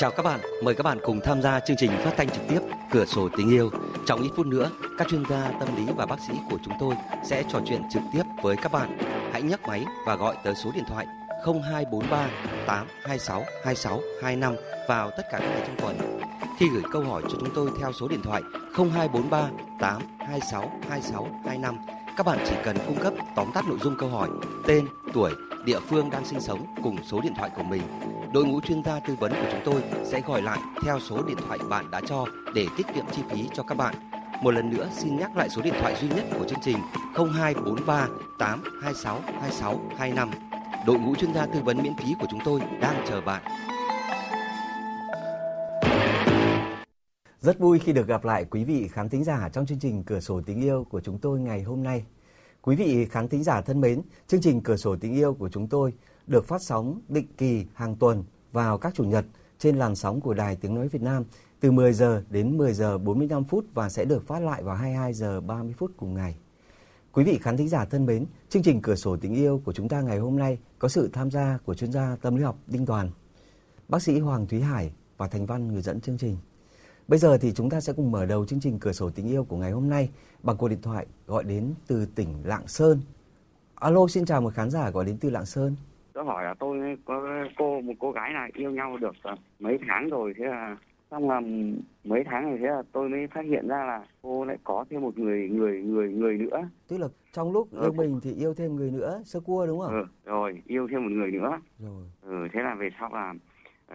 Chào các bạn, mời các bạn cùng tham gia chương trình phát thanh trực tiếp Cửa sổ tình yêu. Trong ít phút nữa, các chuyên gia tâm lý và bác sĩ của chúng tôi sẽ trò chuyện trực tiếp với các bạn. Hãy nhấc máy và gọi tới số điện thoại 0243 826 2625 vào tất cả các ngày trong tuần. Khi gửi câu hỏi cho chúng tôi theo số điện thoại 0243 826 2625, các bạn chỉ cần cung cấp tóm tắt nội dung câu hỏi, tên, tuổi, địa phương đang sinh sống cùng số điện thoại của mình. Đội ngũ chuyên gia tư vấn của chúng tôi sẽ gọi lại theo số điện thoại bạn đã cho để tiết kiệm chi phí cho các bạn. Một lần nữa xin nhắc lại số điện thoại duy nhất của chương trình 0243 826 26 25. Đội ngũ chuyên gia tư vấn miễn phí của chúng tôi đang chờ bạn. Rất vui khi được gặp lại quý vị khán thính giả trong chương trình Cửa sổ tình yêu của chúng tôi ngày hôm nay. Quý vị khán thính giả thân mến, chương trình Cửa sổ tình yêu của chúng tôi được phát sóng định kỳ hàng tuần vào các chủ nhật trên làn sóng của Đài Tiếng Nói Việt Nam từ 10 giờ đến 10 giờ 45 phút và sẽ được phát lại vào 22 giờ 30 phút cùng ngày. Quý vị khán thính giả thân mến, chương trình Cửa sổ tình yêu của chúng ta ngày hôm nay có sự tham gia của chuyên gia tâm lý học Đinh Toàn, bác sĩ Hoàng Thúy Hải và Thành Văn người dẫn chương trình. Bây giờ thì chúng ta sẽ cùng mở đầu chương trình Cửa sổ tình yêu của ngày hôm nay bằng cuộc điện thoại gọi đến từ tỉnh Lạng Sơn. Alo, xin chào một khán giả gọi đến từ Lạng Sơn. Tôi hỏi là tôi có cô một cô gái này yêu nhau được mấy tháng rồi thế là xong là mấy tháng rồi thế là tôi mới phát hiện ra là cô lại có thêm một người người người người nữa. Tức là trong lúc yêu mình thì yêu thêm người nữa, sơ cua đúng không? Ừ, rồi yêu thêm một người nữa. Rồi. Ừ, thế là về sau là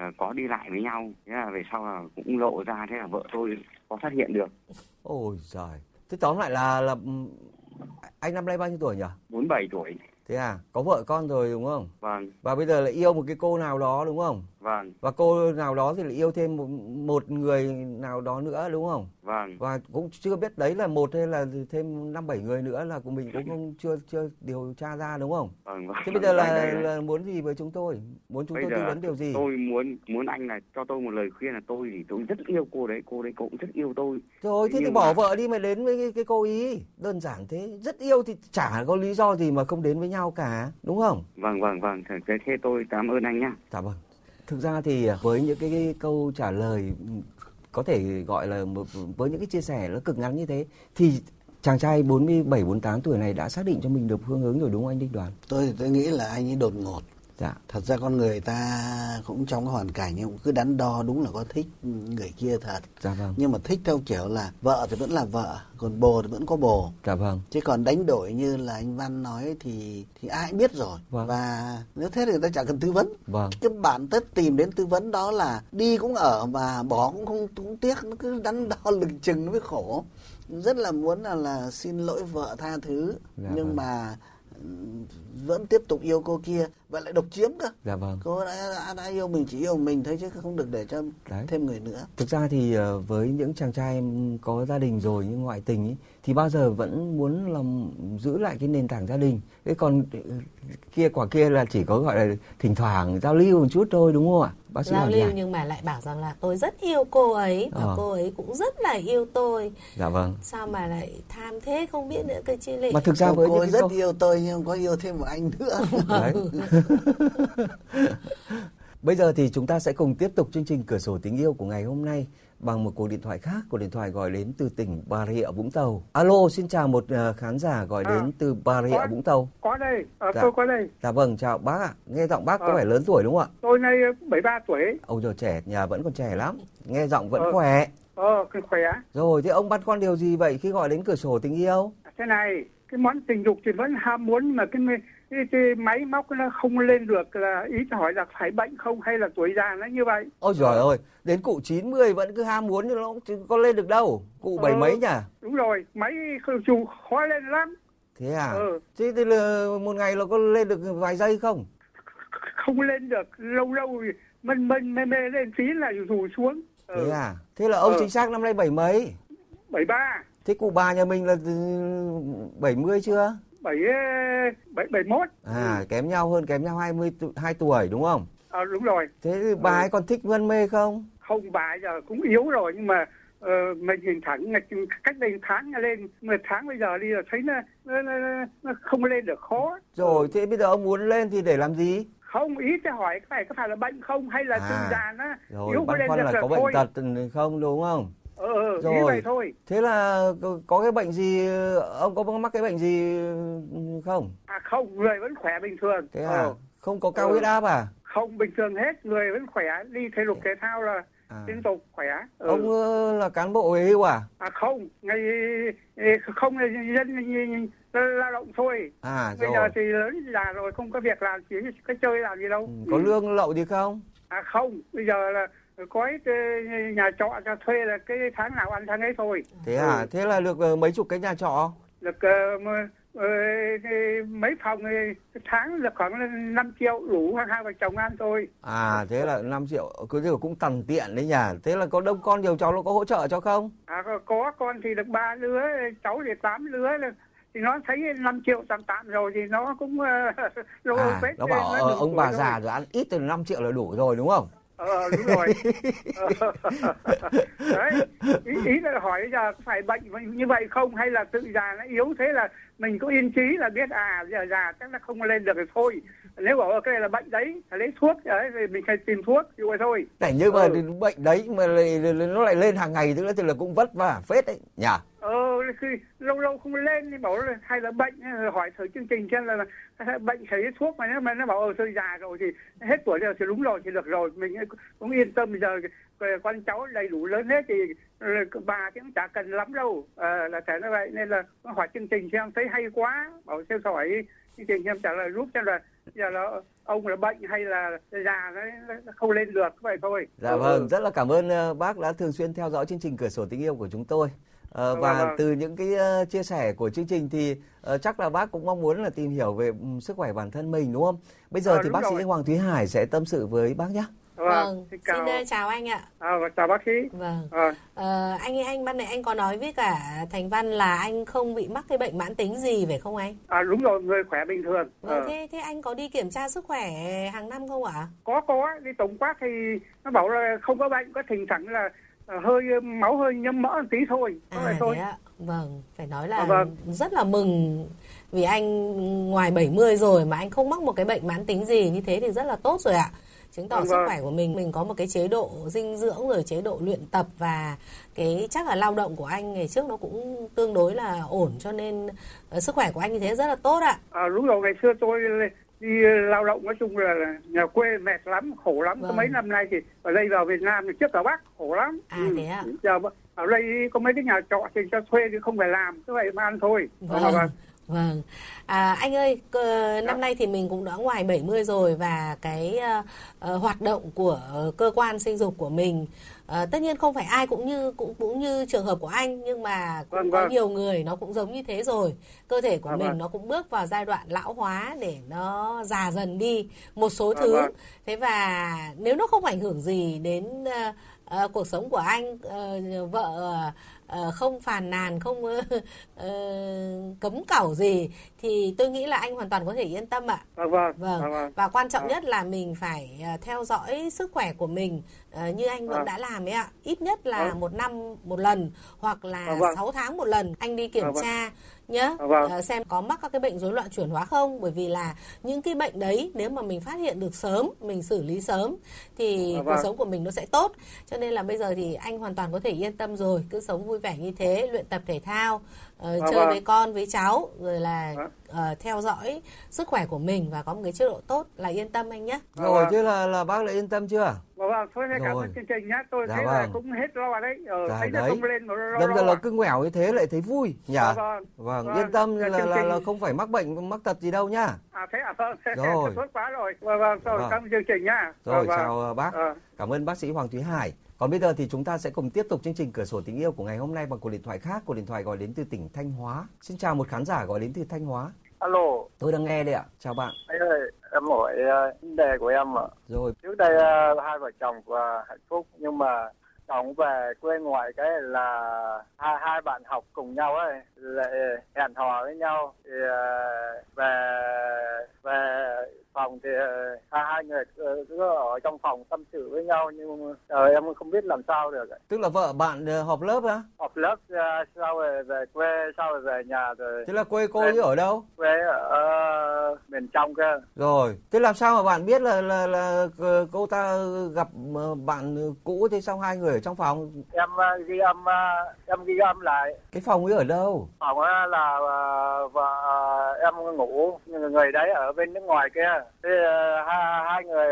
uh, có đi lại với nhau, thế là về sau là cũng lộ ra thế là vợ tôi có phát hiện được. Ôi giời. Thế tóm lại là là ừ, anh năm nay bao nhiêu tuổi nhỉ? 47 tuổi. Thế à, có vợ con rồi đúng không? Vâng, Và bây giờ lại yêu một cái cô nào đó đúng không? Vâng, Và cô nào đó thì lại yêu thêm một, một người nào đó nữa đúng không? vâng. Và cũng chưa biết đấy là một hay là thêm năm bảy người nữa là của mình cũng không chưa chưa điều tra ra đúng không? Vâng, vâng. Thế bây giờ là, đây, là muốn gì với chúng tôi? Muốn chúng Bây tôi tư vấn điều gì? Tôi muốn muốn anh là cho tôi một lời khuyên là tôi thì tôi rất yêu cô đấy, cô đấy cũng rất yêu tôi. Rồi thế thì nhưng bỏ mà- vợ đi mà đến với cái, cái cô ý. Đơn giản thế. Rất yêu thì chả có lý do gì mà không đến với nhau cả. Đúng không? Vâng, vâng, vâng. Thế, tôi cảm ơn anh nhá. Dạ vâng. Thực ra thì với những cái, câu trả lời ừ, có thể gọi là một, với những cái chia sẻ nó cực ngắn như thế thì chàng trai 47 48 tuổi này đã xác định cho mình được phương hướng rồi đúng không anh Đinh Đoàn? tôi thì tôi nghĩ là anh ấy đột ngột Dạ. thật ra con người ta cũng trong cái hoàn cảnh nhưng cũng cứ đắn đo đúng là có thích người kia thật Dạ vâng. nhưng mà thích theo kiểu là vợ thì vẫn là vợ còn bồ thì vẫn có bồ Dạ vâng. chứ còn đánh đổi như là anh Văn nói thì thì ai cũng biết rồi Vâng. và nếu thế thì người ta chẳng cần tư vấn Vâng. cái bản chất tìm đến tư vấn đó là đi cũng ở mà bỏ cũng không cũng tiếc nó cứ đắn đo lừng chừng nó mới khổ rất là muốn là là xin lỗi vợ tha thứ Dạ nhưng vâng. mà vẫn tiếp tục yêu cô kia và lại độc chiếm cơ Dạ vâng. cô đã, đã, đã yêu mình chỉ yêu mình thôi chứ không được để cho Đấy. thêm người nữa Thực ra thì ờ, với những chàng trai có gia đình rồi nhưng ngoại tình ý, thì bao giờ vẫn muốn làm giữ lại cái nền tảng gia đình. Thế còn ờ, kia quả kia là chỉ có gọi là thỉnh thoảng giao lưu một chút thôi đúng không ạ? Bác sĩ giao lưu Nhàn. nhưng mà lại bảo rằng là tôi rất yêu cô ấy và Ờ. cô ấy cũng rất là yêu tôi Dạ vâng. sao mà lại tham thế không biết nữa cơ chi lệ Mà thực ra với cô rất câu... yêu tôi nhưng có yêu thêm một anh nữa Đấy. Bây giờ thì chúng ta sẽ cùng tiếp tục chương trình Cửa sổ tình yêu của ngày hôm nay bằng một cuộc điện thoại khác, cuộc điện thoại gọi đến từ tỉnh Bà Rịa Vũng Tàu. Alo, xin chào một ờ, khán giả gọi À, đến từ Bà Rịa có. Vũng Tàu. có đây à, Dạ. tôi có đây Dạ vâng, chào bác ạ. Nghe giọng bác có Ờ. vẻ lớn tuổi đúng không ạ? tôi nay 73 tuổi Ôi giờ trẻ, nhà vẫn còn trẻ lắm. Nghe giọng vẫn Ờ. khỏe. ờ cái khỏe Rồi, thế ông băn khoăn điều gì vậy khi gọi đến cửa sổ tình yêu? thế này cái món tình dục thì vẫn ham muốn mà cái, cái, cái máy móc nó không lên được là ý hỏi là phải bệnh không hay là tuổi già nó như vậy Ôi giời ơi, đến cụ 90 vẫn cứ ham muốn nhưng nó cũng có lên được đâu. Cụ bảy Ờ. mấy nhỉ? đúng rồi máy dùng khó lên lắm Thế à? Ừ. Thế thì là một ngày nó có lên được vài giây không? không lên được lâu lâu mân mân mê mê lên tí là rủ xuống Thế ừ. à? Thế là ông Ờ. chính xác năm nay bảy mấy? 73 Thế cụ bà nhà mình là ừ, 70 chưa? 7 7 71 À, kém nhau hơn kém nhau 22 tuổi đúng không? à, đúng rồi Thế thì bà Ừ. ấy còn thích ngân mê không? không bà giờ cũng yếu rồi nhưng mà ờ, mình nhìn thẳng cách đây tháng lên một tháng bây giờ đi là thấy nó, nó, nó, nó không lên được khó Rồi, thế bây giờ ông muốn lên thì để làm gì? không ý tôi hỏi cái này có phải là bệnh không hay là À, tự già nó Rồi yếu băn khoăn là là có bệnh thôi. tật không đúng không? Ờ ờ, ý Rồi. vậy thôi Thế là có- cái bệnh gì ông có mắc cái bệnh gì không? à không người vẫn khỏe bình thường Thế à? Ờ, Không có cao Ừ. huyết áp à? không bình thường hết người vẫn khỏe đi thể dục thể thao là à. liên tục khỏe ừ. Ông ờ, là cán bộ về hưu à? à không ngày không là dân lao động thôi À bây rồi. giờ thì lớn già rồi không có việc làm chỉ có chơi làm gì đâu Ừ, Có lương lậu gì không? à không bây giờ là có cái nhà trọ cho thuê là cái tháng nào ăn tháng ấy thôi Thế à? Thế là được ờ, mấy chục cái nhà trọ? được ờ, ờ, cái mấy phòng tháng được khoảng 5 triệu đủ hai vợ chồng ăn thôi À thế là 5 triệu, cứ điều cũng tằn tiện đấy nhỉ. Thế là có đông con nhiều cháu nó có hỗ trợ cho không? à, có- con thì được ba lứa cháu thì tám lứa thì nó thấy 5 triệu tạm tạm rồi thì nó cũng uh, À, nó bảo ờ, đủ ông bà già rồi ăn ít từ 5 triệu là đủ rồi đúng không? Ờ đúng rồi. Ờ, đấy ý, ý là hỏi bây giờ phải bệnh như vậy không? Hay là tự già nó yếu thế là mình có yên trí là biết à giờ già chắc là không lên được thì thôi. Nếu bảo cái này là bệnh đấy phải lấy thuốc đấy thì mình phải tìm thuốc. Như vậy thôi. Này nhưng mà Ừ. bệnh đấy mà nó lại lên hàng ngày tức là, tức là cũng vất vả phết đấy nhỉ? Ờ khi lâu lâu không lên thì bảo là hay là bệnh rồi hỏi thử chương trình xem là, là bệnh lấy thuốc mà nếu mà nó bảo ờ tôi già rồi thì hết tuổi rồi thì đúng rồi thì được rồi mình cũng yên tâm bây giờ con cháu đầy đủ lớn hết thì bà cũng chả cần lắm đâu Ờ, là thế như vậy nên là hỏi chương trình xem thấy hay quá bảo xem hỏi chương trình xem trả lời giúp xem là giờ là ông là bệnh hay là già nó nó không lên được vậy thôi Dạ Ừ, vâng, ừ. rất là cảm ơn ờ, bác đã thường xuyên theo dõi chương trình Cửa sổ tình yêu của chúng tôi. Ờ, Vâng, và vâng. từ những cái ờ, chia sẻ của chương trình thì ờ, chắc là bác cũng mong muốn là tìm hiểu về ừm, sức khỏe bản thân mình đúng không? Bây giờ Ờ, thì bác sĩ rồi. Hoàng Thúy Hải sẽ tâm sự với bác nhé. Vâng, xin xin chào ờ, chào anh ạ. à, và chào bác sĩ Vâng. Ờ, Ờ, anh anh ban nãy anh có nói với cả Thành Văn là anh không bị mắc cái bệnh mãn tính gì phải không anh? À đúng rồi, người khỏe bình thường. Vâng, Ờ. thế thế anh có đi kiểm tra sức khỏe hàng năm không ạ? Có có, đi tổng quát thì nó bảo là không có bệnh, có thỉnh thoảng là hơi máu hơi nhâm mỡ tí thôi. À thôi. ạ. Vâng, phải nói là À, vâng. rất là mừng vì anh ngoài 70 rồi mà anh không mắc một cái bệnh mãn tính gì như thế thì rất là tốt rồi ạ. Chứng tỏ Vâng, sức vâng. khỏe của mình mình có một cái chế độ dinh dưỡng rồi chế độ luyện tập và cái chắc là lao động của anh ngày trước nó cũng tương đối là ổn cho nên ờ, sức khỏe của anh như thế rất là tốt ạ. À, đúng rồi, ngày xưa tôi đi lao động nói chung là nhà quê mệt lắm, khổ lắm. Có Vâng. mấy năm nay thì ở đây vào Việt Nam thì trước ở Bắc khổ lắm. Ừ. À, thế ạ? Giờ ở đây có mấy cái nhà trọ thì cho thuê thì không phải làm, cứ vậy mà ăn thôi. Vâng. Vâng, vâng. Vâng. À, anh ơi, cơ, năm nay thì mình cũng đã ngoài 70 rồi và cái ờ, ờ, hoạt động của cơ quan sinh dục của mình ờ, tất nhiên không phải ai cũng như cũng cũng như trường hợp của anh nhưng mà cũng Vâng, có vâng. nhiều người nó cũng giống như thế rồi. Cơ thể của Vâng, mình vâng. nó cũng bước vào giai đoạn lão hóa để nó già dần đi một số Vâng, thứ. vâng. Thế và nếu nó không ảnh hưởng gì đến ờ, ờ, cuộc sống của anh, ờ, vợ ờ, không phàn nàn, không ờ, cấm cẩu gì thì tôi nghĩ là anh hoàn toàn có thể yên tâm ạ. Vâng, vâng. Vâng. Vâng, vâng. Và quan trọng Vâng. nhất là mình phải theo dõi sức khỏe của mình ờ, như anh vẫn Vâng. đã làm ấy ạ. Ít nhất là Vâng. một năm một lần hoặc là Vâng, vâng. 6 tháng một lần anh đi kiểm Vâng, vâng. tra nhé Vâng. Ờ, xem có mắc các cái bệnh rối loạn chuyển hóa không? Bởi vì là những cái bệnh đấy nếu mà mình phát hiện được sớm mình xử lý sớm thì Vâng, cuộc sống của mình nó sẽ tốt. Cho nên là bây giờ thì anh hoàn toàn có thể yên tâm rồi cứ sống vui vẻ như thế luyện tập thể thao ờ, Vâng, chơi vâng. với con với cháu rồi là Vâng. ờ, theo dõi sức khỏe của mình và có một cái chế độ tốt là yên tâm anh nhé Vâng, Rồi vâng. thế là là bác đã yên tâm chưa? Vâng, vâng. Thôi thế cảm Rồi. ơn chương trình nhá. Tôi Dạ thấy là vâng. cũng hết lo đấy. Ờ, Dạ, thấy là đấy. không lên mà lo, Đâm lo ra là à. cứ ngoẻo như thế lại thấy vui nhỉ? Vâng, vâng. Vâng, Vâng, yên tâm là là, chương là, là không phải mắc bệnh mắc tật gì đâu nhá. À thế à vâng, Rồi. tốt quá rồi. Vâng vâng, rồi Vâng. cảm ơn chương trình nhá. Rồi Vâng, vâng. chào ờ, bác. Ờ. Cảm ơn bác sĩ Hoàng Thúy Hải. Còn bây giờ thì chúng ta sẽ cùng tiếp tục chương trình Cửa sổ tình yêu của ngày hôm nay bằng cuộc điện thoại khác. Cuộc điện thoại gọi đến từ tỉnh Thanh Hóa. Xin chào một khán giả gọi đến từ Thanh Hóa. Alo, Tôi đang nghe đây ạ. Chào bạn. anh ơi, em hỏi ờ, vấn đề của em ạ. Rồi, Trước đây ờ, hai vợ chồng và hạnh phúc nhưng mà chồng về quê ngoại cái là hai hai bạn học cùng nhau ấy lại hẹn hò với nhau thì ờ, về về phòng thì hai hai người ờ, cứ ở trong phòng tâm sự với nhau nhưng ờ, em không biết làm sao được Tức là vợ bạn ờ, họp lớp á? họp lớp sau rồi về quê sau rồi về nhà rồi Thế là quê cô ấy ở đâu? quê ở miền trong kia Rồi, thế làm sao mà bạn biết là là là cô ta gặp bạn cũ thế xong hai người ở trong phòng? em ờ, ghi âm ờ, em ghi âm lại Cái phòng ấy ở đâu? phòng á là ờ, vợ ờ, em ngủ người đấy ở bên nước ngoài kia thế ờ, hai người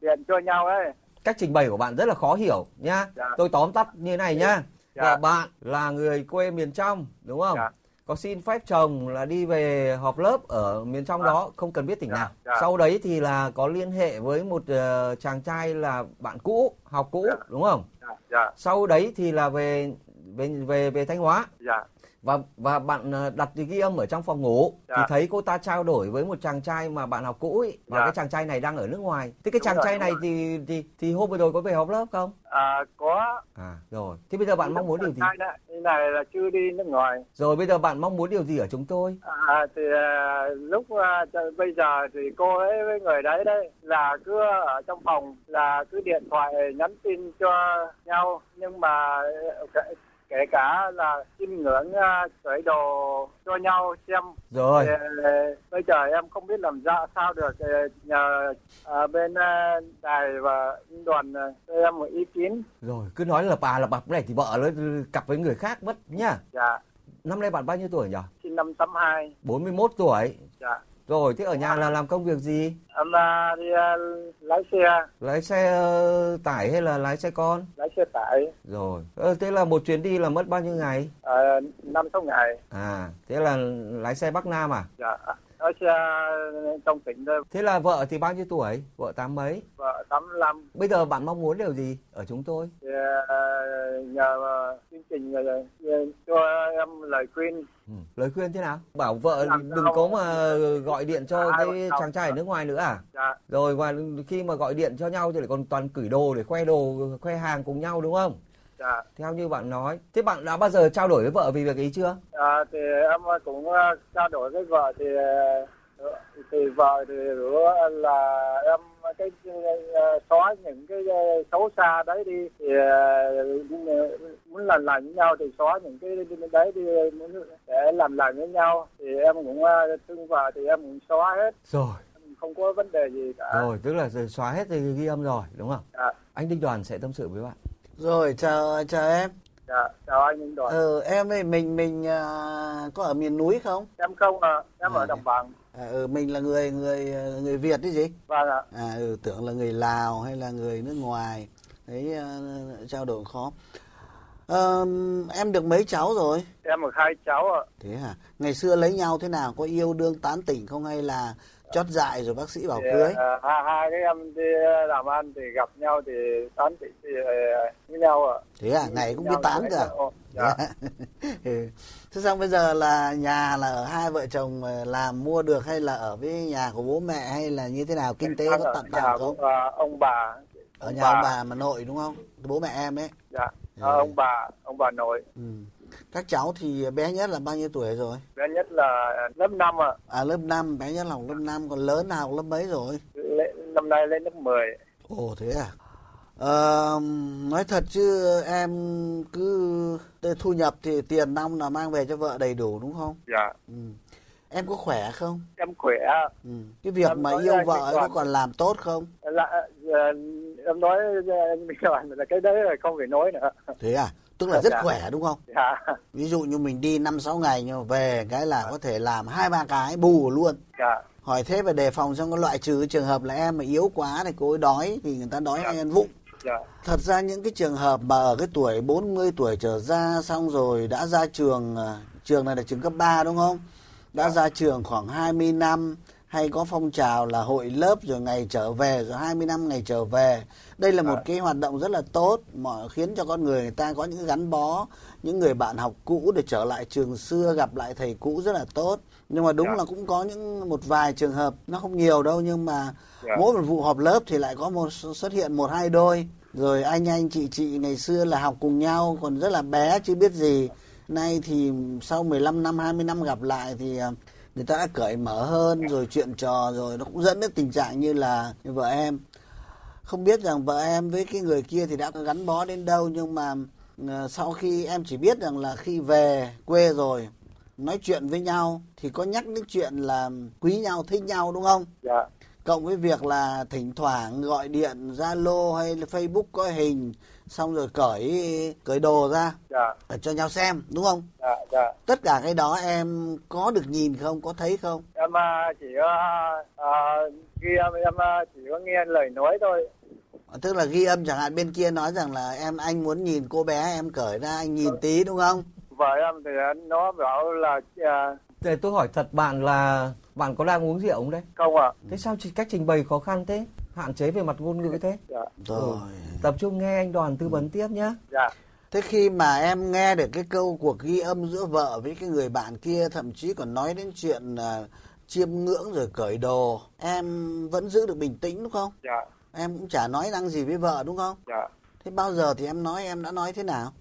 điện cho nhau ấy Cách trình bày của bạn rất là khó hiểu nhá. Dạ. Tôi tóm tắt như này nhá. Dạ. Vợ bạn là người quê miền trong, đúng không? Dạ. Có xin phép chồng là đi về họp lớp ở miền trong Dạ. đó, không cần biết tỉnh Dạ, nào. dạ. Sau đấy thì là có liên hệ với một ờ, chàng trai là bạn cũ, học cũ, Dạ. đúng không? dạ dạ Sau đấy thì là về về về về Thanh Hóa dạ và và bạn ờ, đặt cái ghi âm ở trong phòng ngủ Dạ. thì thấy cô ta trao đổi với một chàng trai mà bạn học cũ ấy, và Dạ. cái chàng trai này đang ở nước ngoài. Thế cái Đúng chàng rồi, trai này rồi. thì thì thì hôm vừa rồi có về họp lớp không? à, có À rồi. Thế bây giờ bạn mong muốn điều gì? Này, này là chưa đi nước ngoài Rồi bây giờ bạn mong muốn điều gì ở chúng tôi? à, thì à, lúc à, bây giờ thì cô ấy với người đấy đấy là cứ ở trong phòng là cứ điện thoại nhắn tin cho nhau nhưng mà kể, cả là chiêm ngưỡng à, cởi đồ cho nhau xem Rồi. Ờ, bây giờ em không biết làm ra sao được nhờ à, bên à, đài và đoàn à, cho em một ý kiến Rồi, cứ nói là bà là bà này thì vợ nó cặp với người khác mất nhá. dạ Năm nay bạn bao nhiêu tuổi nhỉ? sinh năm tám hai 41 tuổi. dạ Rồi, thế ở nhà là làm công việc gì? à, đi à, lái xe Lái xe ờ, tải hay là lái xe con? lái xe tải Rồi. Ờ, thế là một chuyến đi là mất bao nhiêu ngày? ờ, năm sáu ngày À, thế là lái xe Bắc Nam à? dạ xe trong tỉnh thôi Thế là vợ thì bao nhiêu tuổi? Vợ tám mấy? vợ tám năm Bây giờ bạn mong muốn điều gì ở chúng tôi? thì à, nhờ chương trình cho em lời khuyên Ừ. Lời khuyên thế nào? Bảo vợ Làm đừng có mà gọi điện cho cái chàng trai ở nước ngoài nữa à? dạ Rồi và khi mà gọi điện cho nhau thì lại còn toàn gửi đồ để khoe đồ, khoe hàng cùng nhau đúng không? dạ Theo như bạn nói. Thế bạn đã bao giờ trao đổi với vợ vì việc ấy chưa? À, thì em cũng à, trao đổi với vợ thì ờ, thì vợ thì rủ là em cái ờ, xóa những cái ờ, xấu xa đấy đi thì ờ, muốn làm lại với nhau thì xóa những cái đấy đi muốn để làm lại với nhau thì em cũng uh, thương vợ thì em cũng xóa hết Rồi, không có vấn đề gì cả rồi, tức là xóa hết thì ghi âm rồi, đúng không? dạ, Anh Đinh Đoàn sẽ tâm sự với bạn. Rồi chào chào em. dạ, chào anh Minh Đoàn Ờ em ơi mình mình à, có ở miền núi không? em không ạ em À, ở đồng bằng À, ừ, mình là người người người Việt đấy gì? vâng ạ À ừ, tưởng là người Lào hay là người nước ngoài. Đấy à, trao đổi khó. Ờ, em được mấy cháu rồi? em được hai cháu ạ Thế hả? Ngày xưa lấy nhau thế nào? Có yêu đương tán tỉnh không hay là chót dại rồi bác sĩ bảo Thì, cưới? ờ, hai hai cái em đi làm ăn thì gặp nhau thì tán tỉnh thì ờ, với nhau ạ Thế à? Ngày cũng biết tán cả. nhau. dạ. ừ. Thế xong bây giờ là nhà là ở hai vợ chồng ờ, làm mua được hay là ở với nhà của bố mẹ hay là như thế nào? Kinh tế có ở tạm không? ờ, ông bà Ở nhà ông bà mà nội đúng không? Bố mẹ em ấy. dạ. Ờ, ông bà ông bà nội Ừ. Các cháu thì bé nhất là bao nhiêu tuổi rồi? bé nhất là lớp năm ạ À lớp 5, bé nhất là học lớp 5, còn lớn nào lớp mấy rồi? Lên- năm nay lên lớp 10 Ồ thế à? Ờ, nói thật chứ em cứ thu nhập thì tiền năm là mang về cho vợ đầy đủ đúng không? dạ Ừ. Em có khỏe không? em khỏe Ừ. Cái việc Em mà yêu vợ có đoạn- còn làm tốt không? là ờ, em nói mình là cái đấy là không phải nói nữa Thế à? Tức là rất Dạ. khỏe đúng không? dạ Ví dụ như mình đi 5 6 ngày nhưng mà về cái là có thể làm hai ba cái bù luôn. dạ Hỏi thế phải đề phòng xong có loại trừ cái trường hợp là em mà yếu quá thì cô ấy đói thì người ta đói hay ăn vụng. dạ Thật ra những cái trường hợp mà ở cái tuổi 40 tuổi trở ra xong rồi đã ra trường à, trường này là trường cấp 3 đúng không? Đã Dạ. ra trường khoảng 20 năm hay có phong trào là hội lớp rồi ngày trở về rồi 20 năm ngày trở về. Đây là một Dạ. cái hoạt động rất là tốt mà khiến cho con người người ta có những gắn bó, những người bạn học cũ để trở lại trường xưa gặp lại thầy cũ rất là tốt. Nhưng mà đúng Dạ. là cũng có những một vài trường hợp nó không nhiều đâu nhưng mà Dạ. mỗi một vụ họp lớp thì lại có một xuất hiện một hai đôi rồi anh anh chị chị ngày xưa là học cùng nhau còn rất là bé chưa biết gì nay thì sau 15 năm 20 năm gặp lại thì à, người ta đã cởi mở hơn rồi chuyện trò rồi nó cũng dẫn đến tình trạng như là như vợ em không biết rằng vợ em với cái người kia thì đã gắn bó đến đâu nhưng mà ờ, sau khi em chỉ biết rằng là khi về quê rồi nói chuyện với nhau thì có nhắc đến chuyện là quý nhau thích nhau đúng không? Dạ. Cộng với việc là thỉnh thoảng gọi điện zalo hay là facebook có hình xong rồi cởi cởi đồ ra. Dạ. Để cho nhau xem đúng không? Dạ dạ. Tất cả cái đó em có được nhìn không có thấy không? Em à, chỉ à, ghi âm em à, chỉ có nghe lời nói thôi. Tức là ghi âm chẳng hạn bên kia nói rằng là em anh muốn nhìn cô bé em cởi ra anh nhìn tí đúng không? Vợ em thì nó bảo là à, Để tôi hỏi thật bạn là bạn có đang uống rượu không đấy? không ạ. Thế sao chỉ cách trình bày khó khăn thế? Hạn chế về mặt ngôn ngữ thế? dạ. Rồi. Tập trung nghe anh Đoàn tư vấn tiếp nhé. dạ. Thế khi mà em nghe được cái câu cuộc ghi âm giữa vợ với cái người bạn kia thậm chí còn nói đến chuyện à, chiêm ngưỡng rồi cởi đồ em vẫn giữ được bình tĩnh đúng không? Dạ. Em cũng chả nói năng gì với vợ đúng không? Dạ. Thế bao giờ thì em nói em đã nói thế nào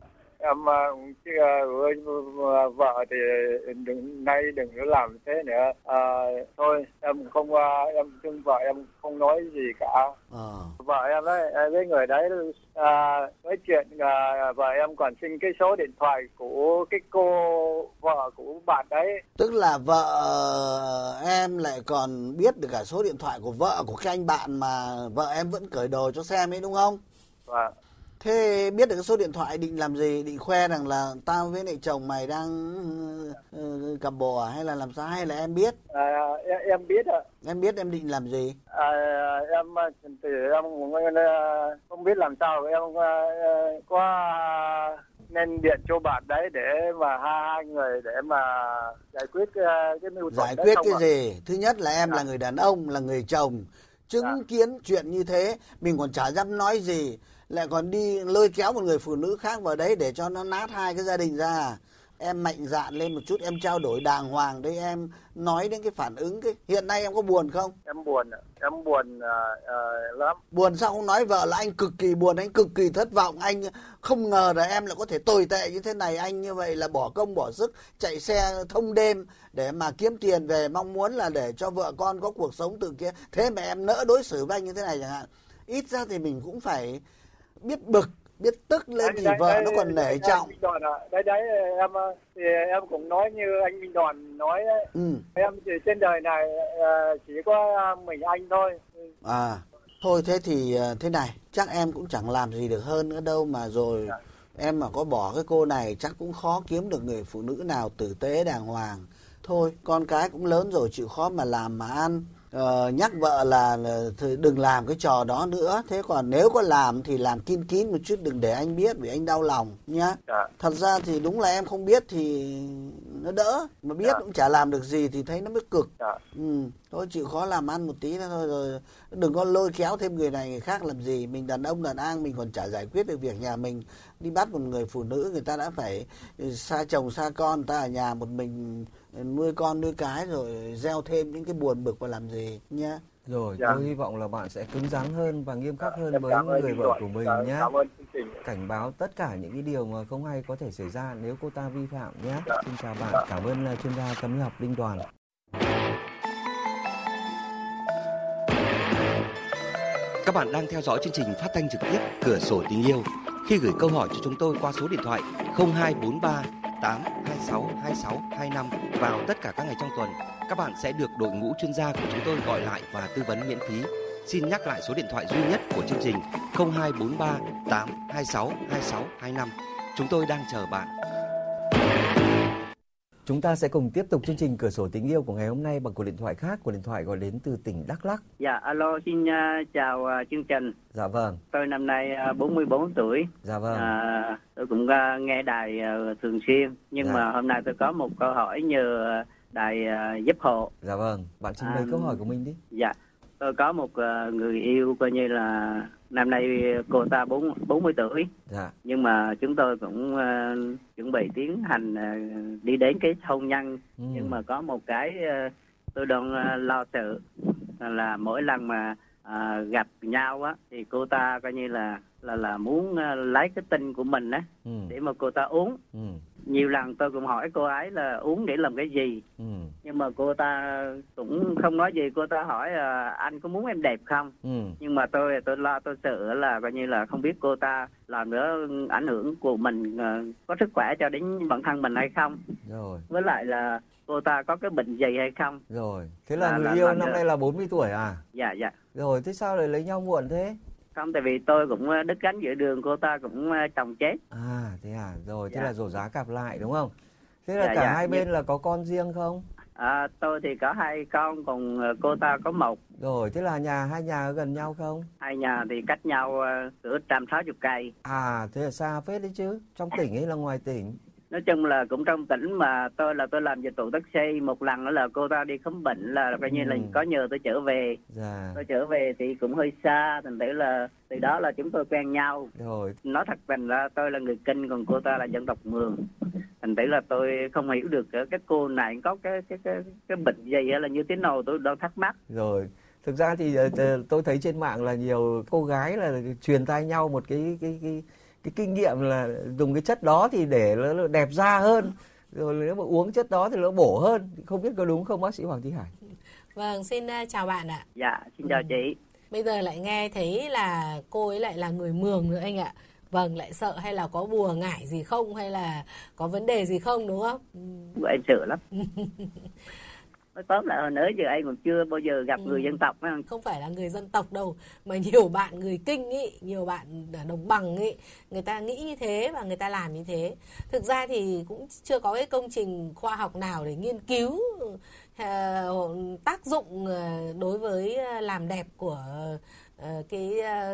em à, chứ à, với vợ thì đừng nay đừng có làm thế nữa. À, thôi em không à, em thương vợ em không nói gì cả. Ờ. Vợ em đấy à, với người đấy à, nói chuyện à, vợ em còn xin cái số điện thoại của cái cô vợ của bạn đấy. Tức là vợ em lại còn biết được cả số điện thoại của vợ của cái anh bạn mà vợ em vẫn cởi đồ cho xem ấy đúng không? Và thế biết được cái số điện thoại định làm gì định khoe rằng là tao với lại chồng mày đang uh, cặp bồ à? hay là làm sao hay là em biết à, em, em biết ạ em biết em định làm gì à, em à, thì em cũng à, không biết làm sao em à, có à, nên điện cho bạn đấy để mà hai hai người để mà giải quyết à, cái mâu thuẫn giải quyết cái gì thứ nhất là em Dạ. là người đàn ông là người chồng chứng Dạ. kiến chuyện như thế mình còn chả dám nói gì lại còn đi lôi kéo một người phụ nữ khác vào đấy để cho nó nát hai cái gia đình ra. Em mạnh dạn lên một chút em trao đổi đàng hoàng đấy em nói đến cái phản ứng cái hiện nay em có buồn không? Em buồn ạ. em buồn à, à, lắm. Buồn sao không nói vợ là anh cực kỳ buồn anh cực kỳ thất vọng. Anh không ngờ là em lại có thể tồi tệ như thế này. Anh như vậy là bỏ công bỏ sức chạy xe thông đêm để mà kiếm tiền về. Mong muốn là để cho vợ con có cuộc sống từ kia. Thế mà em nỡ đối xử với anh như thế này chẳng hạn. Ít ra thì mình cũng phải biết bực biết tức lên Đấy, thì đấy, vợ đấy, nó còn nể trọng ạ. đấy đấy em à, thì em cũng nói như anh Minh Đoàn nói đấy. ừ em thì trên đời này à, chỉ có à, mình anh thôi à thôi thế thì ờ, thế này chắc em cũng chẳng làm gì được hơn nữa đâu mà rồi Dạ. em mà có bỏ cái cô này chắc cũng khó kiếm được người phụ nữ nào tử tế đàng hoàng thôi con cái cũng lớn rồi chịu khó mà làm mà ăn Ờ, nhắc vợ là, đừng làm cái trò đó nữa. Thế còn nếu có làm thì làm kín kín một chút đừng để anh biết vì anh đau lòng nhá. Dạ. Thật ra thì đúng là em không biết thì nó đỡ. Mà biết Dạ. cũng chả làm được gì thì thấy nó mới cực. Dạ. Ừ, thôi chịu khó làm ăn một tí nữa thôi rồi đừng có lôi kéo thêm người này người khác làm gì mình đàn ông đàn an mình còn chả giải quyết được việc nhà mình đi bắt một người phụ nữ người ta đã phải xa chồng xa con người ta ở nhà một mình ừ, nuôi con nuôi cái rồi gieo thêm những cái buồn bực và làm gì nhá Rồi, Dạ. tôi hy vọng là bạn sẽ cứng rắn hơn và nghiêm khắc hơn với người vợ của mình Dạ, nhé. Cảnh báo tất cả những cái điều mà không hay có thể xảy ra nếu cô ta vi phạm nhé. Dạ. Xin chào bạn, cảm ơn uh, chuyên gia tâm lý học Đinh Đoàn. Các bạn đang theo dõi chương trình phát thanh trực tiếp Cửa sổ tình yêu. Khi gửi câu hỏi cho chúng tôi qua số điện thoại 0243 826 2625 vào tất cả các ngày trong tuần, các bạn sẽ được đội ngũ chuyên gia của chúng tôi gọi lại và tư vấn miễn phí. Xin nhắc lại số điện thoại duy nhất của chương trình 0243 826 2625. Chúng tôi đang chờ bạn. Chúng ta sẽ cùng tiếp tục chương trình Cửa sổ tình yêu của ngày hôm nay bằng cuộc điện thoại khác, cuộc điện thoại gọi đến từ tỉnh Đắk Lắk. Dạ, alo, xin à, chào à, chương trình. Dạ vâng, Tôi năm nay à, 44 tuổi. dạ vâng. À, tôi cũng à, nghe đài à, thường xuyên. Nhưng Dạ. mà hôm nay tôi có một câu hỏi nhờ đài à, giúp hộ. Dạ vâng, bạn trình bày À, câu hỏi của mình đi. Dạ, tôi có một à, người yêu coi như là năm nay cô ta bốn 40 tuổi. Dạ, Nhưng mà chúng tôi cũng à, chuẩn bị tiến hành à, đi đến cái hôn nhân. ừ. Nhưng mà có một cái à, tôi đang à, lo sợ là mỗi lần mà à, gặp nhau á thì cô ta coi như là là là muốn à, lấy cái tinh của mình á ừ. để mà cô ta uống ừ. nhiều lần tôi cũng hỏi cô ấy là uống để làm cái gì ừ. Nhưng mà cô ta cũng không nói gì. Cô ta hỏi à, anh có muốn em đẹp không? Ừ. nhưng mà tôi tôi lo tôi sợ là coi như là không biết cô ta làm nữa ảnh hưởng của mình ờ, có sức khỏe cho đến bản thân mình hay không. Rồi. Với lại là cô ta có cái bệnh gì hay không? Rồi. Thế là Là- người là- yêu là năm nay là 40 tuổi à? Dạ dạ. Rồi thế sao lại lấy nhau muộn thế? Không tại vì tôi cũng ờ, đứt gánh giữa đường. Cô ta cũng ờ, chồng chết. À thế à. Rồi thế Dạ. là rổ giá cặp lại đúng không? Thế là Dạ, cả dạ. hai bên là có con riêng không à, tôi thì có hai con còn ờ, cô ta có một. Rồi thế là nhà hai nhà ở gần nhau không? Hai nhà thì cách nhau ờ, cỡ trăm sáu chục cây. À thế là xa phết đấy chứ trong tỉnh hay là ngoài tỉnh nói chung là cũng trong tỉnh mà tôi là tôi làm dịch vụ taxi một lần là cô ta đi khám bệnh là coi như là Ừ. có nhờ tôi trở về. Dạ. Tôi trở về thì cũng hơi xa thành thử là từ đó là chúng tôi quen nhau. Rồi. Nói thật tình ra tôi là người kinh còn cô ta là dân tộc mường. Thành thử là tôi không hiểu được cái cái cô này có cái cái cái cái bệnh gì hay là như thế nào tôi đang thắc mắc. Rồi. Thực ra thì ờ, ờ, tôi thấy trên mạng là nhiều cô gái là truyền tai nhau một cái cái cái cái kinh nghiệm là dùng cái chất đó thì để nó đẹp da hơn rồi nếu mà uống chất đó thì nó bổ hơn không biết có đúng không bác sĩ Hoàng Thị Hải Vâng, xin ờ, chào bạn ạ. dạ xin chào chị Bây giờ lại nghe thấy là cô ấy lại là người mường nữa anh ạ. Vâng, lại sợ hay là có bùa ngải gì không hay là có vấn đề gì không đúng không? Ừ. em sợ lắm nói tóm lại hồi nãy giờ anh còn chưa bao giờ gặp người dân tộc không? Không phải là người dân tộc đâu mà nhiều bạn người kinh ý nhiều bạn ở đồng bằng ý người ta nghĩ như thế và người ta làm như thế. Thực ra thì cũng chưa có cái công trình khoa học nào để nghiên cứu ờ, tác dụng ờ, đối với ờ, làm đẹp của cái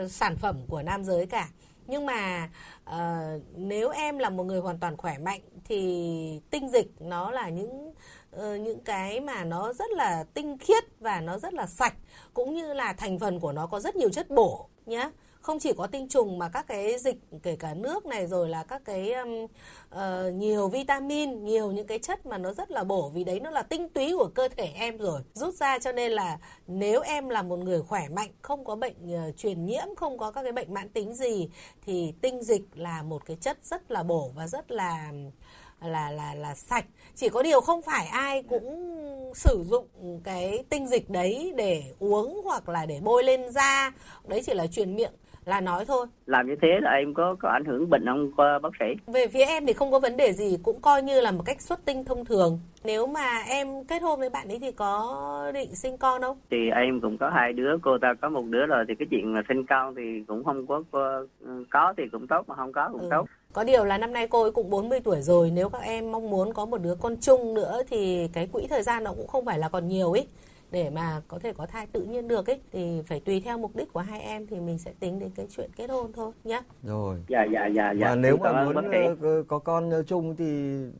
sản phẩm của nam giới cả. Nhưng mà ờ, nếu em là một người hoàn toàn khỏe mạnh thì tinh dịch nó là những Ờ, những cái mà nó rất là tinh khiết và nó rất là sạch cũng như là thành phần của nó có rất nhiều chất bổ nhé không chỉ có tinh trùng mà các cái dịch kể cả nước này rồi là các cái um, uh, nhiều vitamin nhiều những cái chất mà nó rất là bổ vì đấy nó là tinh túy của cơ thể em rồi. Rút ra cho nên là nếu em là một người khỏe mạnh không có bệnh uh, truyền nhiễm không có các cái bệnh mãn tính gì thì tinh dịch là một cái chất rất là bổ và rất là là là là sạch. Chỉ có điều không phải ai cũng sử dụng cái tinh dịch đấy để uống hoặc là để bôi lên da. Đấy chỉ là truyền miệng là nói thôi. Làm như thế là em có có ảnh hưởng bệnh không qua bác sĩ. Về phía em thì không có vấn đề gì cũng coi như là một cách xuất tinh thông thường. Nếu mà em kết hôn với bạn ấy thì có định sinh con không? Thì em cũng có hai đứa cô ta có một đứa rồi thì cái chuyện mà sinh con thì cũng không có có, có thì cũng tốt mà không có cũng Ừ. tốt. Có điều là năm nay cô ấy cũng 40 tuổi rồi Nếu các em mong muốn có một đứa con chung nữa Thì cái quỹ thời gian nó cũng không phải là còn nhiều ấy Để mà có thể có thai tự nhiên được ấy Thì phải tùy theo mục đích của hai em Thì mình sẽ tính đến cái chuyện kết hôn thôi nhé rồi. Dạ dạ dạ dạ. Và nếu mà muốn ờ, có con chung thì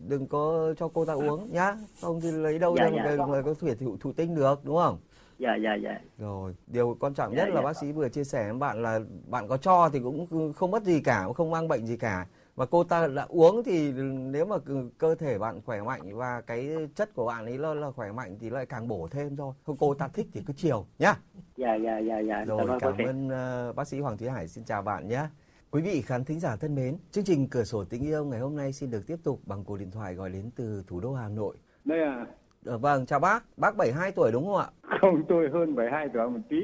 đừng có cho cô ta uống nhá. Không thì lấy đâu Dạ, ra một dạ. cái mà có thể thụ, thụ tinh được đúng không? Dạ dạ dạ. Rồi điều quan trọng Dạ, nhất là dạ. bác sĩ vừa chia sẻ với bạn là bạn có cho thì cũng không mất gì cả cũng không mang bệnh gì cả và cô ta đã uống thì nếu mà cơ- thể bạn khỏe mạnh và cái chất của bạn ấy là, là khỏe mạnh thì lại càng bổ thêm thôi. Không cô ta thích thì cứ chiều nhá. Dạ dạ dạ dạ. Rồi cảm ơn bác cảm sĩ. ơn ờ, bác sĩ Hoàng Thúy Hải. Xin chào bạn nhé. Quý vị khán thính giả thân mến chương trình cửa sổ tình yêu ngày hôm nay xin được tiếp tục bằng cuộc điện thoại gọi đến từ thủ đô Hà Nội. Đây à, vâng chào bác. Bác 72 tuổi đúng không ạ? Không tôi hơn 72 tuổi một tí.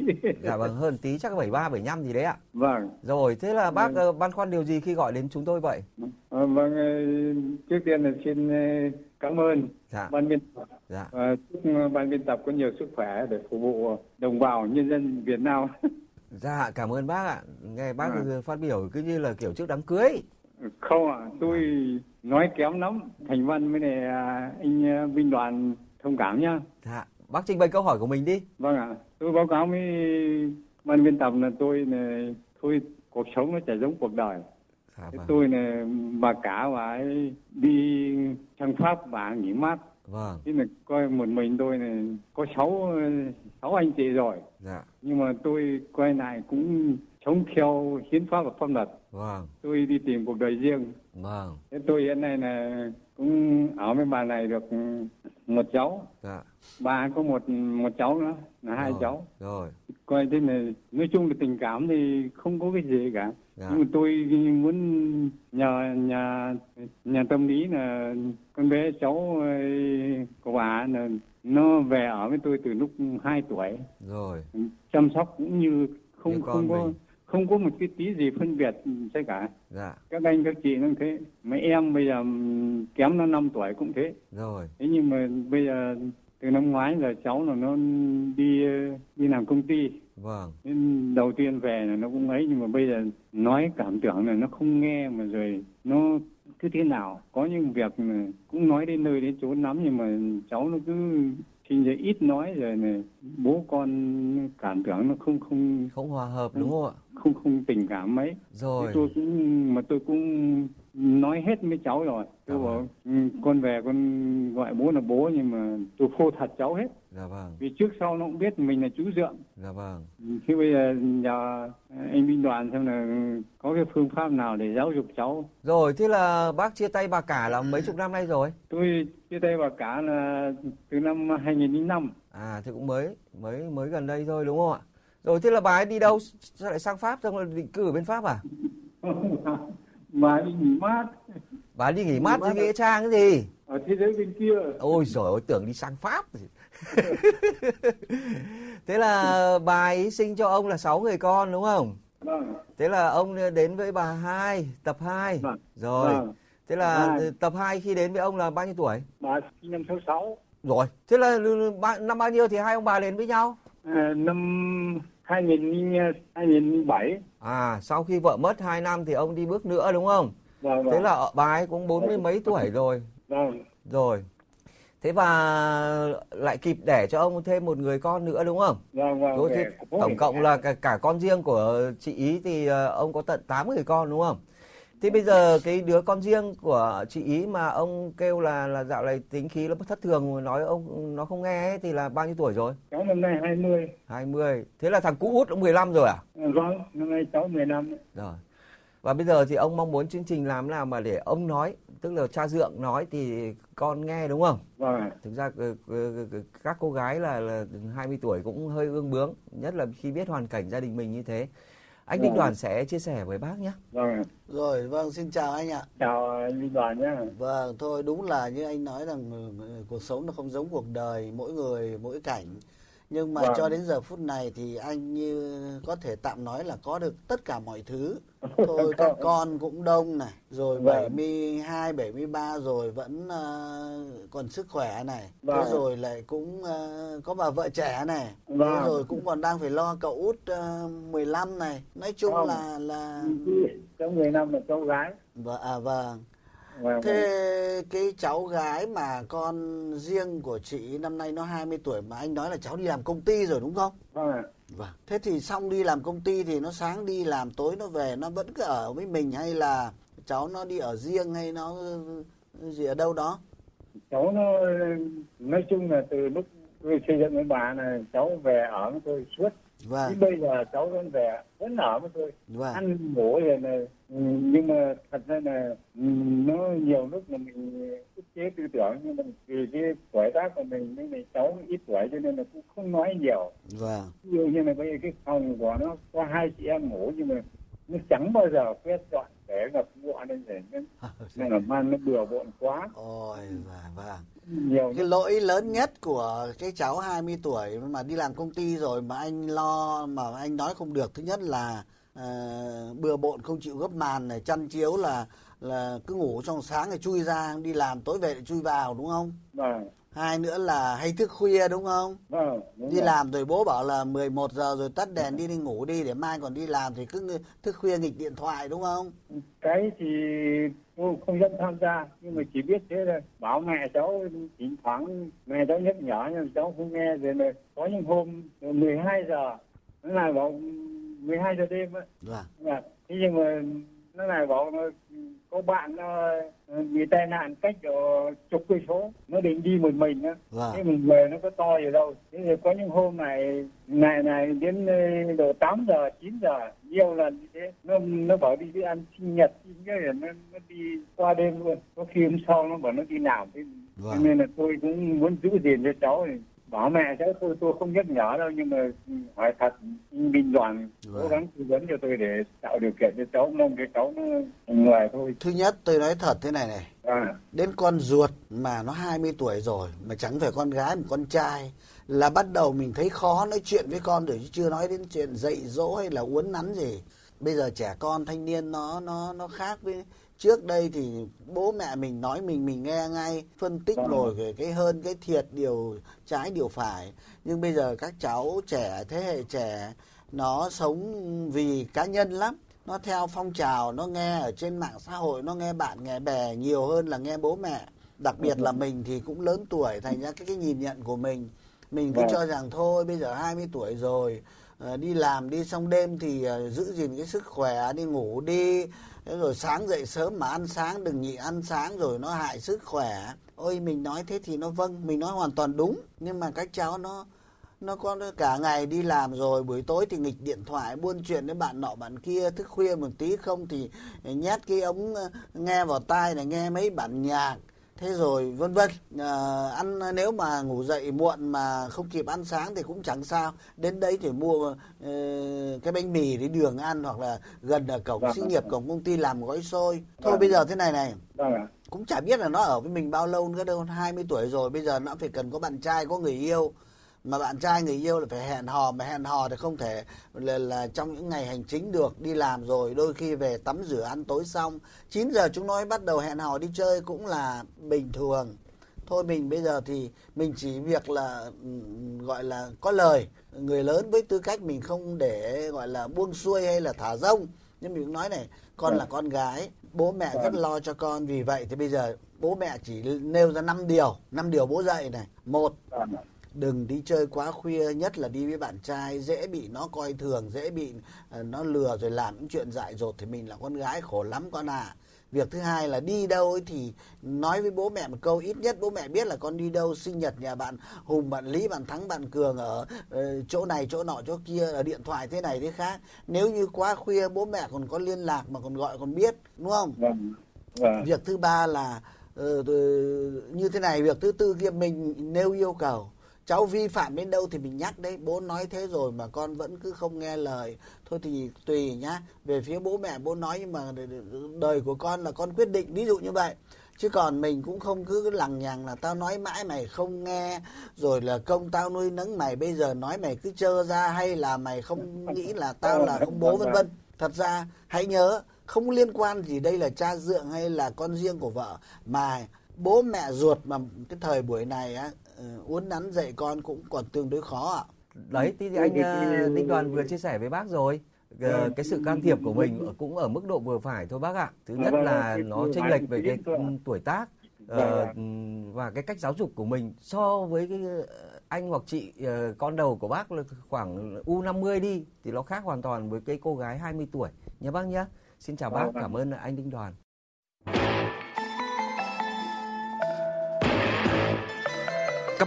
dạ vâng hơn tí chắc 73 75 gì đấy ạ. Vâng, rồi thế là bác Vâng. ờ, băn khoăn điều gì khi gọi đến chúng tôi vậy? Ờ, vâng, ờ, trước tiên là xin ờ, cảm ơn dạ. ban biên tập. Dạ. Và chúc ờ, ban biên tập có nhiều sức khỏe để phục vụ đồng bào nhân dân Việt Nam. dạ cảm ơn bác ạ. Nghe bác Vâng. phát biểu cứ như là kiểu trước đám cưới. Không ạ, tôi nói kém lắm. Thành Văn với này à, anh ờ, binh đoàn thông cảm nhá. dạ bác trình bày câu hỏi của mình đi. Vâng ạ, tôi báo cáo với ban biên tập là tôi là thôi cuộc sống nó chả giống cuộc đời. dạ Thế vâng. tôi là bà cả bà ấy đi sang Pháp bà nghỉ mát. Vâng. Thế là coi một mình tôi này có sáu sáu anh chị rồi. Dạ. Nhưng mà tôi quay lại cũng sống theo hiến pháp và pháp luật. Vâng. Tôi đi tìm cuộc đời riêng. Vâng. Thế tôi hiện nay là cũng ở với bà này được một cháu dạ bà có một một cháu nữa là hai Rồi, cháu Rồi. coi thế là nói chung là tình cảm thì không có cái gì cả Dạ. nhưng mà tôi muốn nhờ nhà nhà tâm lý là con bé cháu của bà là nó về ở với tôi từ lúc 2 tuổi Rồi. chăm sóc cũng như Như không con không có mình. Không có một cái tí gì phân biệt tất cả Dạ. các anh các chị cũng thế mấy em bây giờ kém nó 5 tuổi cũng thế Rồi. thế nhưng mà bây giờ từ năm ngoái là cháu là nó đi đi làm công ty Vâng. Nên đầu tiên về là nó cũng ấy nhưng mà bây giờ nói cảm tưởng là nó không nghe mà rồi nó cứ thế nào có những việc mà cũng nói đến nơi đến chốn lắm nhưng mà cháu nó cứ sinh ra ít nói rồi này bố con cảm tưởng nó không không Không hòa hợp đúng không ạ? không không tình cảm mấy Rồi. Thế tôi cũng mà tôi cũng nói hết với cháu rồi tôi bảo. "Ừ, con về con gọi bố là bố nhưng mà tôi phô thật cháu hết Dạ vâng. vì trước sau nó cũng biết mình là chú dượng Dạ vâng. Thế bây giờ nhờ anh binh đoàn xem là có cái phương pháp nào để giáo dục cháu. Rồi, thế là bác chia tay bà cả là mấy chục năm nay rồi. Tôi chia tay bà cả là từ năm 2005. À, thế cũng mới mới mới gần đây thôi đúng không ạ? Rồi thế là bà ấy đi đâu? Sao lại sang Pháp xong rồi định cư ở bên Pháp à? Mà đi nghỉ mát Bà ấy đi nghỉ mát mát Nghĩa Trang cái gì? ở thế giới bên kia. Ôi giời ơi, tưởng đi sang Pháp. thế là bà ấy sinh cho ông là 6 người con đúng không? Vâng. Thế là ông đến với bà hai, tập 2. Vâng. Rồi. Vâng. Thế là Vâng. tập 2 khi đến với ông là bao nhiêu tuổi? Bà sinh năm 66. Rồi. Thế là năm bao nhiêu thì hai ông bà đến với nhau? À, năm 2000, 2007. À, sau khi vợ mất 2 năm thì ông đi bước nữa đúng không? Vâng, vâng. Thế là bà ấy cũng bốn mươi mấy tuổi rồi. Vâng. Rồi. Thế và lại kịp đẻ cho ông thêm một người con nữa đúng không? Vâng, vâng. Thế phố tổng để- cộng là cả, cả con riêng của chị Ý thì ờ, ông có tận 8 người con đúng không? Thế bây giờ cái đứa con riêng của chị Ý mà ông kêu là là dạo này tính khí nó thất thường nói ông nó không nghe ấy, thì là bao nhiêu tuổi rồi? Cháu năm nay 20. 20. Thế là thằng cũ út cũng 15 rồi à? Vâng, năm nay cháu 15. Rồi. Và bây giờ thì ông mong muốn chương trình làm nào mà để ông nói, tức là cha dượng nói thì con nghe đúng không? Vâng. Thực ra ờ, ờ, ờ, các cô gái là, là 20 tuổi cũng hơi ương bướng, nhất là khi biết hoàn cảnh gia đình mình như thế. Anh Đinh Vâng. Đoàn sẽ chia sẻ với bác nhé. Vâng. Rồi, vâng, xin chào anh ạ. Chào anh binh đoàn nhé. Vâng, thôi đúng là như anh nói rằng cuộc sống nó không giống cuộc đời, mỗi người mỗi cảnh. Nhưng mà Vâng. cho đến giờ phút này thì anh như có thể tạm nói là có được tất cả mọi thứ. Thôi các con cũng đông này, rồi Vâng. 72, 73 rồi vẫn ờ, còn sức khỏe này. Thế Vâng. rồi lại cũng ờ, có bà vợ trẻ này. Thế Vâng. rồi cũng còn đang phải lo cậu út uh, 15 này. Nói chung Vâng. là là Cháu 10 năm là cháu gái. vâng à vâng. Vâng. Thế cái cháu gái mà con riêng của chị năm nay nó 20 tuổi mà anh nói là cháu đi làm công ty rồi đúng không? Vâng ạ. Vâng. Thế thì xong đi làm công ty thì nó sáng đi làm tối nó về nó vẫn cứ ở với mình hay là cháu nó đi ở riêng hay nó gì ở đâu đó? cháu nó nói chung là từ lúc tôi xây dựng với bà này cháu về ở với tôi suốt Vâng. đến bây giờ cháu vẫn về vẫn ở với tôi Vâng. ăn ngủ rồi này ừ, nhưng mà thật ra là ừ, nó nhiều lúc là mình ức chế tư tưởng nhưng mà vì cái tuổi tác của mình với này cháu ít tuổi cho nên là cũng không nói nhiều Vâng. ví dụ như là bây giờ cái phòng của nó có hai chị em ngủ nhưng mà nó chẳng bao giờ quét dọn để ngập ngụa lên để nên, nên là mang nó bừa bộn quá Ôi vâng vâng. Nhiều Cái lỗi lớn nhất của cái cháu 20 tuổi mà đi làm công ty rồi mà anh lo mà anh nói không được thứ nhất là ờ, bừa bộn không chịu gấp màn này chăn chiếu là là cứ ngủ trong sáng thì chui ra đi làm tối về lại chui vào đúng không? vâng Hai nữa là hay thức khuya đúng không? vâng đúng Đi rồi. làm rồi bố bảo là 11 giờ rồi tắt đèn đi đi ngủ đi để mai còn đi làm thì cứ thức khuya nghịch điện thoại đúng không? cái thì tôi không dám tham gia nhưng mà chỉ biết thế là bảo mẹ cháu thỉnh thoảng mẹ cháu nhắc nhở nhưng cháu không nghe. Rồi là có những hôm 12 giờ nó lại bảo 12 giờ đêm á. Vâng. Thế nhưng mà nó lại bảo có bạn nó bị tai nạn cách ở chục cây số. Nó định đi một mình á. Vâng. thế mình về nó có to gì đâu. Thế thì có những hôm này này này đến ờ, độ 8 giờ 9 giờ nhiều lần như thế. Nó nó bảo đi đi ăn sinh nhật nhật rồi nó nó đi qua đêm luôn. Có khi hôm sau nó bảo nó đi làm. Thế Cho vâng nên là tôi cũng muốn giữ gìn cho cháu này. Bảo mẹ cháu tôi tôi không nhắc nhở đâu nhưng mà hỏi thật binh đoàn cố Vâng. gắng tư vấn cho tôi để tạo điều kiện cho cháu mong cho cháu nó người thôi. thứ nhất tôi nói thật thế này này À, đến con ruột mà nó 20 tuổi rồi mà chẳng phải con gái mà con trai là bắt đầu mình thấy khó nói chuyện với con rồi chứ chưa nói đến chuyện dạy dỗ hay là uốn nắn gì bây giờ trẻ con thanh niên nó nó nó khác với trước đây thì bố mẹ mình nói mình mình nghe ngay phân tích Vâng. rồi về cái hơn cái thiệt điều trái điều phải nhưng bây giờ các cháu trẻ thế hệ trẻ nó sống vì cá nhân lắm nó theo phong trào nó nghe ở trên mạng xã hội nó nghe bạn nghe bè nhiều hơn là nghe bố mẹ đặc biệt là mình thì cũng lớn tuổi thành ra cái cái nhìn nhận của mình mình cứ Vâng. cho rằng thôi bây giờ 20 tuổi rồi ờ, đi làm đi xong đêm thì ờ, giữ gìn cái sức khỏe đi ngủ đi Thế rồi sáng dậy sớm mà ăn sáng, đừng nhị ăn sáng rồi nó hại sức khỏe. Ôi, mình nói thế thì nó vâng mình nói hoàn toàn đúng. Nhưng mà các cháu nó nó có cả ngày đi làm rồi, buổi tối thì nghịch điện thoại, buôn chuyện với bạn nọ bạn kia, thức khuya một tí, không thì nhét cái ống ờ, nghe vào tai này, nghe mấy bản nhạc thế rồi vân vân Ờ, ăn nếu mà ngủ dậy muộn mà không kịp ăn sáng thì cũng chẳng sao đến đấy thì mua ờ, cái bánh mì đi đường ăn hoặc là gần ở cổng Vâng. xí nghiệp cổng công ty làm gói xôi thôi Vâng. bây giờ thế này này vâng ạ. cũng chả biết là nó ở với mình bao lâu nữa đâu 20 tuổi rồi bây giờ nó phải cần có bạn trai có người yêu mà bạn trai người yêu là phải hẹn hò mà hẹn hò thì không thể là, là trong những ngày hành chính được đi làm rồi đôi khi về tắm rửa ăn tối xong 9 giờ chúng nói bắt đầu hẹn hò đi chơi cũng là bình thường thôi mình bây giờ thì mình chỉ việc là gọi là có lời người lớn với tư cách mình không để gọi là buông xuôi hay là thả rông nhưng mình cũng nói này con Vâng. là con gái bố mẹ rất Vâng. lo cho con vì vậy thì bây giờ bố mẹ chỉ nêu ra 5 điều năm điều bố dạy này một Vâng. Đừng đi chơi quá khuya nhất là đi với bạn trai dễ bị nó coi thường dễ bị ờ, nó lừa rồi làm những chuyện dại dột thì mình là con gái khổ lắm con à việc thứ hai là đi đâu ấy thì nói với bố mẹ một câu ít nhất bố mẹ biết là con đi đâu sinh nhật nhà bạn hùng bạn lý bạn thắng bạn cường ở ờ, chỗ này chỗ nọ chỗ kia ở điện thoại thế này thế khác nếu như quá khuya bố mẹ còn có liên lạc mà còn gọi còn biết đúng không Vâng. Vâng. việc thứ ba là ờ, như thế này việc thứ tư kia mình nêu yêu cầu cháu vi phạm đến đâu thì mình nhắc đấy. Bố nói thế rồi mà con vẫn cứ không nghe lời. Thôi thì tùy nhá. Về phía bố mẹ bố nói nhưng mà đời của con là con quyết định. Ví dụ như vậy. Chứ còn mình cũng không cứ lằng nhằng là tao nói mãi mày không nghe, rồi là công tao nuôi nấng mày, bây giờ nói mày cứ trơ ra hay là mày không nghĩ là tao là ông bố, vân vân. Thật ra, hãy nhớ, không liên quan gì đây là cha dượng hay là con riêng của vợ. Mà bố mẹ ruột mà cái thời buổi này á uốn nắn dạy con cũng còn tương đối khó ạ. Đấy thì anh uh, Đinh Đoàn vừa chia sẻ với bác rồi. Ờ, Vâng. cái sự can thiệp của mình cũng ở mức độ vừa phải thôi bác ạ. Thứ nhất Vâng, là nó chênh lệch về cái tuổi tác ờ, ạ. ừm, và cái cách giáo dục của mình. So với cái ờ, anh hoặc chị ờ, con đầu của bác là khoảng U50 đi thì nó khác hoàn toàn với cái cô gái 20 tuổi. Nhé bác nhé. Xin chào bác vâng. cảm ơn anh Đinh Đoàn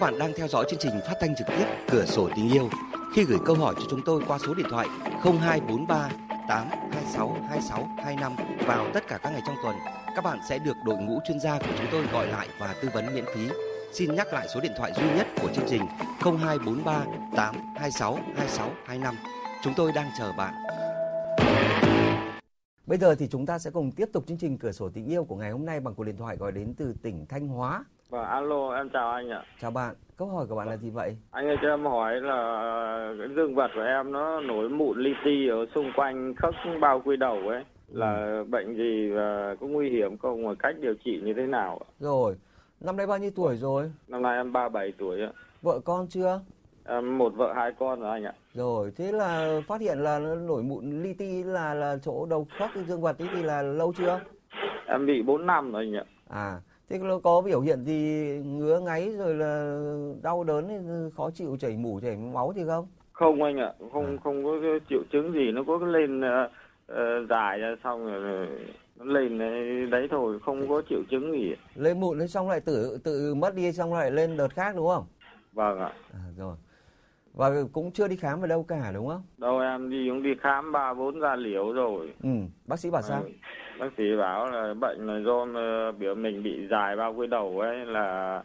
Các bạn đang theo dõi chương trình phát thanh trực tiếp Cửa sổ tình yêu. Khi gửi câu hỏi cho chúng tôi qua số điện thoại 0243 826 2625 vào tất cả các ngày trong tuần, các bạn sẽ được đội ngũ chuyên gia của chúng tôi gọi lại và tư vấn miễn phí. Xin nhắc lại số điện thoại duy nhất của chương trình 0243 826 2625. Chúng tôi đang chờ bạn. Bây giờ thì chúng ta sẽ cùng tiếp tục chương trình Cửa sổ tình yêu của ngày hôm nay bằng cuộc điện thoại gọi đến từ tỉnh Thanh Hóa. Vâng, alo, em chào anh ạ. Chào bạn, câu hỏi của bạn là gì vậy? Anh ơi cho em hỏi là cái dương vật của em nó nổi mụn li ti ở xung quanh khớp bao quy đầu ấy. Là bệnh gì và có nguy hiểm không và cách điều trị như thế nào ạ? Rồi, năm nay bao nhiêu tuổi rồi? Năm nay em 37 tuổi ạ. Vợ con chưa? Em một vợ hai con rồi anh ạ. Rồi, thế là phát hiện là nó nổi mụn li ti là là chỗ đầu khớp dương vật ấy thì là lâu chưa? Em bị 4 năm rồi anh ạ. À, thế nó có biểu hiện gì ngứa ngáy rồi là đau đớn, khó chịu, chảy mủ, chảy máu gì không? Không anh ạ, không À. không có triệu chứng gì, nó có lên ờ, ờ, dài ra xong rồi nó lên đấy, thôi, không có triệu chứng gì. Lên mụn thế xong lại tự tự mất đi xong lại lên đợt khác đúng không? Vâng ạ. À, rồi. Và cũng chưa đi khám ở đâu cả đúng không? đâu em đi cũng đi khám ba bốn da liễu rồi Ừ, bác sĩ bảo sao? Ờ, bác sĩ bảo là bệnh là do ờ, biểu mình bị dài bao quy đầu ấy là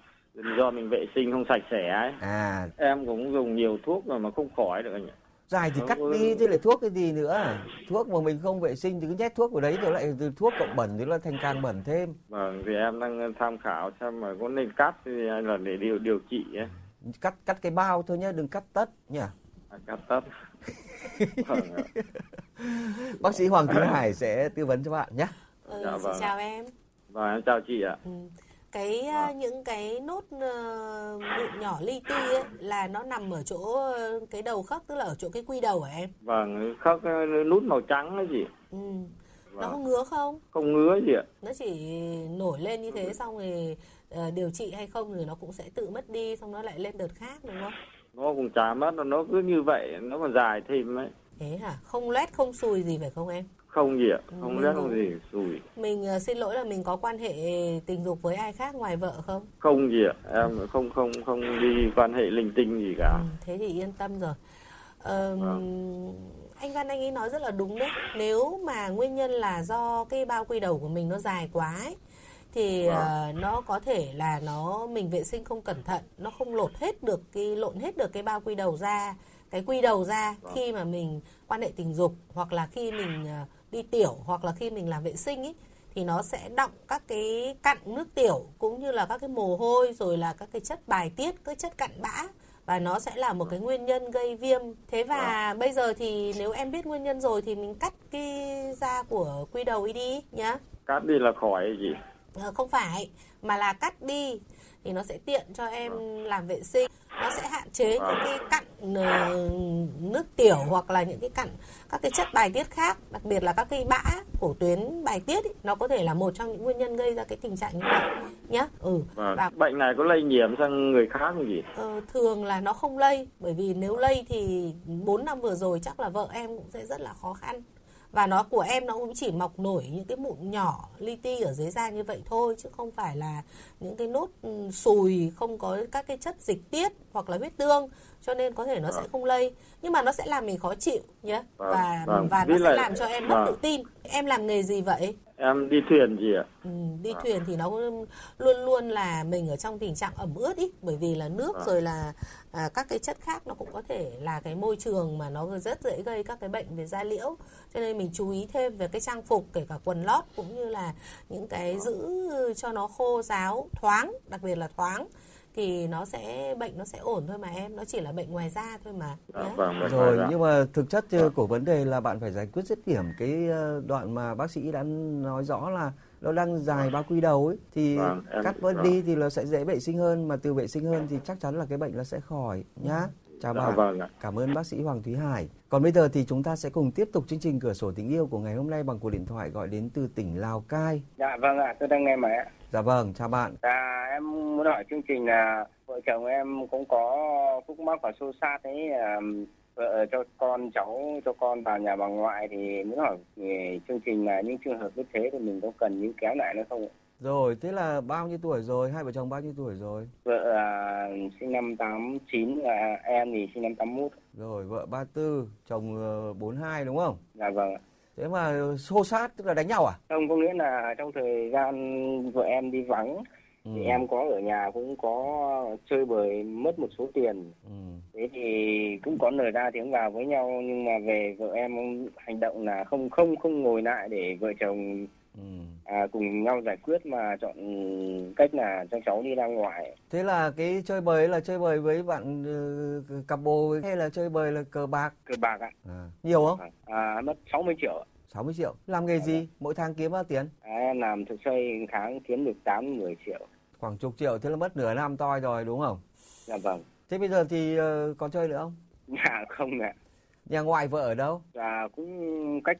do mình vệ sinh không sạch sẽ ấy À, em cũng dùng nhiều thuốc rồi mà không khỏi được anh ạ dài thì cắt đi thế lại thuốc cái gì nữa? Thuốc mà mình không vệ sinh thì cứ nhét thuốc vào đấy rồi lại từ thuốc cộng bẩn thì nó thành càng bẩn thêm. vâng thì em đang tham khảo xem mà có nên cắt thì hay là để điều điều trị ấy Cắt cắt cái bao thôi nhá, đừng cắt tất nhỉ. À, cắt tất vâng. Bác sĩ Hoàng Thúy Hải sẽ tư vấn cho bạn nhé. Ừ, Dạ xin vâng. chào em. vâng em chào chị ạ Ừ. Cái ờ, những cái nốt ờ, mụn nhỏ li ti ấy là nó nằm ở chỗ ờ, cái đầu khớp tức là ở chỗ cái quy đầu của em. vâng khớp ờ, nút màu trắng ấy chị Ừ. Nó Vâng. có ngứa không? không ngứa gì ạ Nó chỉ nổi lên như thế xong rồi ờ, điều trị hay không thì nó cũng sẽ tự mất đi xong nó lại lên đợt khác đúng không? nó cũng chả mất nó cứ như vậy nó còn dài thêm ấy Thế hả? Không loét không sùi gì phải không em? không gì ạ Ừ, không cũng- không gì sùi Mình ờ, xin lỗi là mình có quan hệ tình dục với ai khác ngoài vợ không? không gì ạ em không không không đi quan hệ linh tinh gì cả Ừ, thế thì yên tâm rồi. Ờ, Vâng. Anh Văn anh ấy nói rất là đúng đấy. Nếu mà nguyên nhân là do cái bao quy đầu của mình nó dài quá ấy, thì ờ, nó có thể là nó mình vệ sinh không cẩn thận, nó không lột hết được cái lộn hết được cái bao quy đầu ra, cái quy đầu ra Vâng. khi mà mình quan hệ tình dục hoặc là khi mình ờ, đi tiểu hoặc là khi mình làm vệ sinh ấy thì nó sẽ đọng các cái cặn nước tiểu cũng như là các cái mồ hôi rồi là các cái chất bài tiết, các chất cặn bã và nó sẽ là một cái nguyên nhân gây viêm. Thế và bây giờ thì nếu em biết nguyên nhân rồi thì mình cắt cái da của quy đầu đi nhá. cắt đi là khỏi gì Ờ, không phải mà là cắt đi thì nó sẽ tiện cho em làm vệ sinh. Nó sẽ hạn chế những cái cặn ờ, nước tiểu hoặc là những cái cặn các cái chất bài tiết khác đặc biệt là các cái bã của tuyến bài tiết ý, nó có thể là một trong những nguyên nhân gây ra cái tình trạng như vậy nhá. Ừ. Vâng. và bệnh này có lây nhiễm sang người khác không gì Ờ, thường là nó không lây bởi vì nếu lây thì 4 năm vừa rồi chắc là vợ em cũng sẽ rất là khó khăn và nó của em nó cũng chỉ mọc nổi những cái mụn nhỏ li ti ở dưới da như vậy thôi chứ không phải là những cái nốt ừ, sùi không có các cái chất dịch tiết hoặc là huyết tương cho nên có thể nó sẽ không lây. Nhưng mà nó sẽ làm mình khó chịu nhé Vâng, và vâng. và nó sẽ làm cho em mất vâng. tự tin. Em làm nghề gì vậy em đi thuyền gì ạ? Ừ, đi thuyền thì nó luôn luôn là mình ở trong tình trạng ẩm ướt ý bởi vì là nước Vâng. rồi là à, các cái chất khác nó cũng có thể là cái môi trường mà nó rất dễ gây các cái bệnh về da liễu. Cho nên mình chú ý thêm về cái trang phục kể cả quần lót cũng như là những cái giữ cho nó khô ráo thoáng đặc biệt là thoáng thì nó sẽ bệnh nó sẽ ổn thôi mà em nó chỉ là bệnh ngoài da thôi mà Dạ, nhé. vâng, vâng, Rồi vâng. nhưng mà thực chất ờ, của vấn đề là bạn phải giải quyết dứt điểm cái ờ, đoạn mà bác sĩ đã nói rõ là nó đang dài bao quy đầu ấy thì Vâng, em- cắt bớt vâng. đi thì nó sẽ dễ vệ sinh hơn mà từ vệ sinh hơn thì chắc chắn là cái bệnh nó sẽ khỏi nhá. Chào Dạ, bạn. vâng ạ. Cảm ơn bác sĩ Hoàng Thúy Hải. Còn bây giờ thì chúng ta sẽ cùng tiếp tục chương trình cửa sổ tình yêu của ngày hôm nay bằng cuộc điện thoại gọi đến từ tỉnh Lào Cai. Dạ vâng ạ, tôi đang nghe máy ạ. Dạ vâng, chào bạn. Dạ em muốn hỏi chương trình là vợ chồng em cũng có khúc mắc và xô xát ấy à, vợ cho con cháu cho con vào nhà bà ngoại thì muốn hỏi chương trình là những trường hợp như thế thì mình có cần những kéo lại nữa không ạ? Rồi, thế là bao nhiêu tuổi rồi? Hai vợ chồng bao nhiêu tuổi rồi? Vợ à, sinh năm 89 là em thì sinh năm 81. Rồi, vợ 34, chồng ờ, 42 đúng không? Dạ vâng ạ. Thế mà xô sát tức là đánh nhau à? Không có nghĩa là trong thời gian vợ em đi vắng thì Ừ. em có ở nhà cũng có chơi bời mất một số tiền Ừ. thế thì cũng có nở ra tiếng vào với nhau nhưng mà về vợ em hành động là không không không ngồi lại để vợ chồng Ừ. à, cùng nhau giải quyết mà chọn cách là cho cháu đi ra ngoài Thế là cái chơi bời là chơi bời với bạn ờ, cặp bồ hay là chơi bời là cờ bạc? cờ bạc ạ À. Nhiều không? à, mất 60 triệu ạ. 60 triệu. Làm nghề gì? Mỗi tháng kiếm bao tiền? à, em làm thực xây tháng kiếm được 8 10 triệu Khoảng chục triệu, thế là mất nửa năm toi rồi đúng không? dạ vâng Thế bây giờ thì ờ, còn chơi nữa không? dạ không ạ Nhà ngoại vợ ở đâu? và cũng cách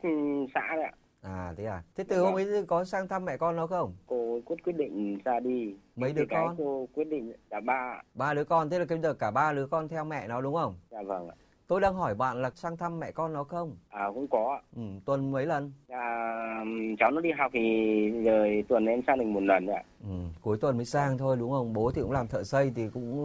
xã đấy ạ À thế à. Thế từ hôm ấy có sang thăm mẹ con nó không? cô quyết quyết định ra đi Mấy đứa cái con? cô quyết định là ba Ba đứa con, thế là bây giờ cả ba đứa con theo mẹ nó đúng không? dạ vâng ạ Tôi đang hỏi bạn là sang thăm mẹ con nó không? à cũng có ạ Ừ, tuần mấy lần? À, cháu nó đi học thì giờ tuần em sang được một lần ạ. Ừ, cuối tuần mới sang thôi đúng không? Bố thì cũng làm thợ xây thì cũng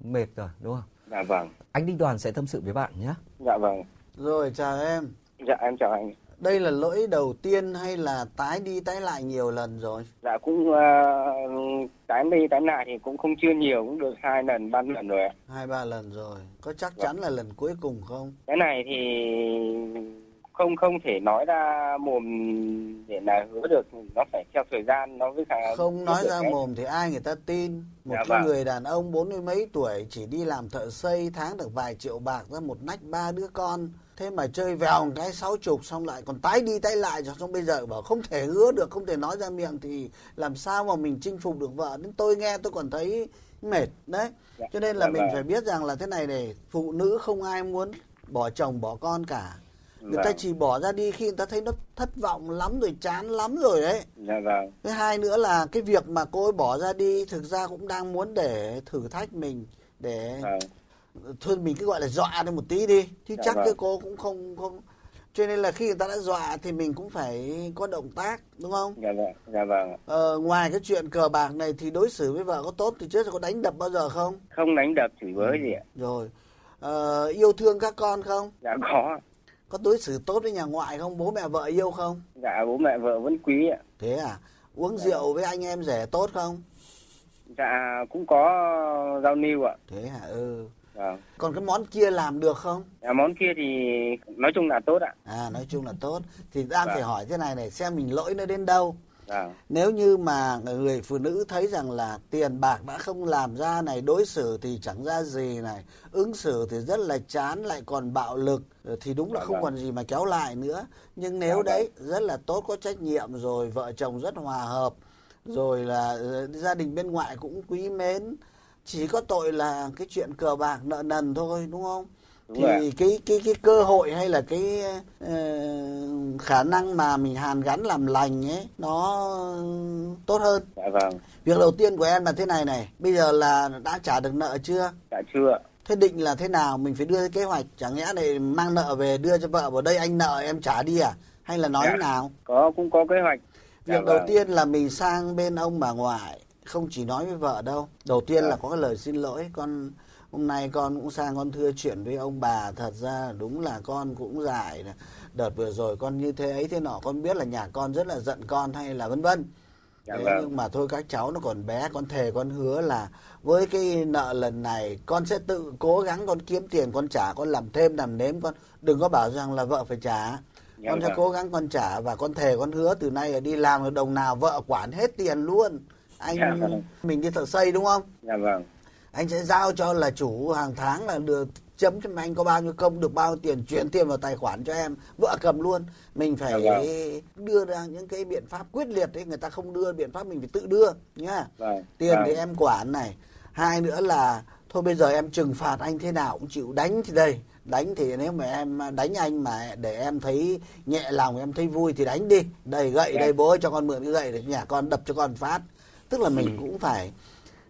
ừ, mệt rồi đúng không? Dạ vâng. Anh Đinh Đoàn sẽ tâm sự với bạn nhé. Dạ vâng. Rồi chào em. Dạ em chào anh. Đây là lỗi đầu tiên hay là tái đi tái lại nhiều lần rồi? Dạ cũng uh, tái đi tái lại thì cũng không chưa nhiều cũng được hai lần ba lần rồi. Hai ba lần rồi. Có chắc chắn là lần cuối cùng không? Cái này thì không không thể nói ra mồm để là hứa được nó phải theo thời gian nó với cả không nói ra cái... mồm thì ai người ta tin một Dạ cái vâng. người đàn ông bốn mươi mấy tuổi chỉ đi làm thợ xây tháng được vài triệu bạc ra một nách ba đứa con thế mà chơi vèo một cái sáu chục xong lại còn tái đi tái lại cho xong bây giờ bảo không thể hứa được không thể nói ra miệng thì làm sao mà mình chinh phục được vợ nên tôi nghe tôi còn thấy mệt đấy Dạ, cho nên là dạ mình vâng. phải biết rằng là thế này này phụ nữ không ai muốn bỏ chồng bỏ con cả người ta Vâng. chỉ bỏ ra đi khi người ta thấy nó thất vọng lắm rồi chán lắm rồi đấy Dạ vâng. Thứ hai nữa là cái việc mà cô ấy bỏ ra đi thực ra cũng đang muốn để thử thách mình để Vâng. Thôi mình cứ gọi là dọa đi một tí đi chứ Dạ chắc vâng. cái cô cũng không không cho nên là khi người ta đã dọa thì mình cũng phải có động tác đúng không? Dạ vâng. Dạ vâng. Ờ, ngoài cái chuyện cờ bạc này thì đối xử với vợ có tốt thì trước có đánh đập bao giờ không? Không đánh đập chửi bới gì ạ. Rồi Ờ, yêu thương các con không? Dạ có. Có đối xử tốt với nhà ngoại không? Bố mẹ vợ yêu không? Dạ bố mẹ vợ vẫn quý ạ. Thế à? Uống rượu với anh em rể tốt không? Dạ cũng có giao lưu ạ. Thế hả? Ừ. Vâng. Còn cái món kia làm được không? Dạ, món kia thì nói chung là tốt ạ. À nói chung là tốt. Thì đang Vâng. phải hỏi thế này này xem mình lỗi nó đến đâu. Vâng. Nếu như mà người phụ nữ thấy rằng là tiền bạc đã không làm ra này, đối xử thì chẳng ra gì này, ứng xử thì rất là chán lại còn bạo lực ờ, thì đúng là Dạ không vâng. còn gì mà kéo lại nữa. Nhưng nếu Dạ đấy rất là tốt có trách nhiệm rồi, vợ chồng rất hòa hợp, rồi là ờ, gia đình bên ngoại cũng quý mến, chỉ có tội là cái chuyện cờ bạc nợ nần thôi đúng không? Đúng rồi thì cái cái cái cơ hội hay là cái ờ, khả năng mà mình hàn gắn làm lành ấy nó tốt hơn Dạ vâng. việc đầu tiên của em là thế này này bây giờ là đã trả được nợ chưa Dạ chưa thế định là thế nào mình phải đưa cái kế hoạch chẳng lẽ này mang nợ về đưa cho vợ vào đây anh nợ em trả đi à hay là nói Dạ. thế nào Có cũng có kế hoạch. Dạ việc đầu vâng. tiên là mình sang bên ông bà ngoại không chỉ nói với vợ đâu đầu tiên là có cái lời xin lỗi con hôm nay con cũng sang con thưa chuyện với ông bà thật ra đúng là con cũng nè. đợt vừa rồi con như thế ấy thế nọ con biết là nhà con rất là giận con hay là vân vân Dạ Thế vâng. nhưng mà thôi các cháu nó còn bé con thề con hứa là với cái nợ lần này con sẽ tự cố gắng con kiếm tiền con trả con làm thêm làm nếm con đừng có bảo rằng là vợ phải trả Dạ con sẽ vâng. cố gắng con trả và con thề con hứa từ nay đi làm được đồng nào vợ quản hết tiền luôn anh Dạ vâng. mình đi thợ xây đúng không Dạ vâng. anh sẽ giao cho là chủ hàng tháng là được chấm cho anh có bao nhiêu công được bao nhiêu tiền chuyển tiền vào tài khoản cho em vợ cầm luôn mình phải Dạ đưa ra những cái biện pháp quyết liệt đấy người ta không đưa biện pháp mình phải tự đưa nhá Vâng. tiền vâng. thì em quản này hai nữa là thôi bây giờ em trừng phạt anh thế nào cũng chịu đánh thì đây đánh thì nếu mà em đánh anh mà để em thấy nhẹ lòng em thấy vui thì đánh đi đây gậy Dạ. đây bố ơi, cho con mượn cái gậy để nhà con đập cho con phát tức là mình cũng phải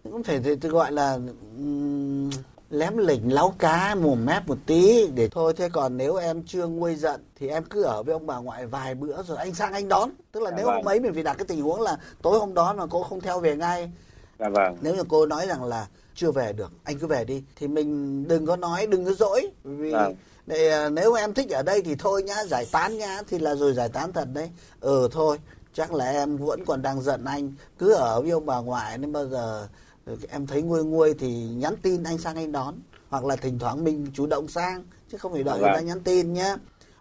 cũng phải thì- thì gọi là ừm, lém lỉnh láu cá mồm mép một tí để thôi. Thế còn nếu em chưa nguôi giận thì em cứ ở với ông bà ngoại vài bữa rồi anh sang anh đón. Tức là Dạ nếu vâng. hôm ấy mình phải đặt cái tình huống là tối hôm đó mà cô không theo về ngay. Dạ vâng. nếu như cô nói rằng là chưa về được anh cứ về đi thì mình đừng có nói đừng có dỗi. Vì Vâng. để, à, nếu em thích ở đây thì thôi nhá giải tán nhá thì là rồi giải tán thật đấy. Ừ thôi chắc là em vẫn còn đang giận anh cứ ở với ông bà ngoại nên bao giờ em thấy nguôi nguôi thì nhắn tin anh sang anh đón hoặc là thỉnh thoảng mình chủ động sang chứ không phải đợi Dạ người ta vâng. nhắn tin nhá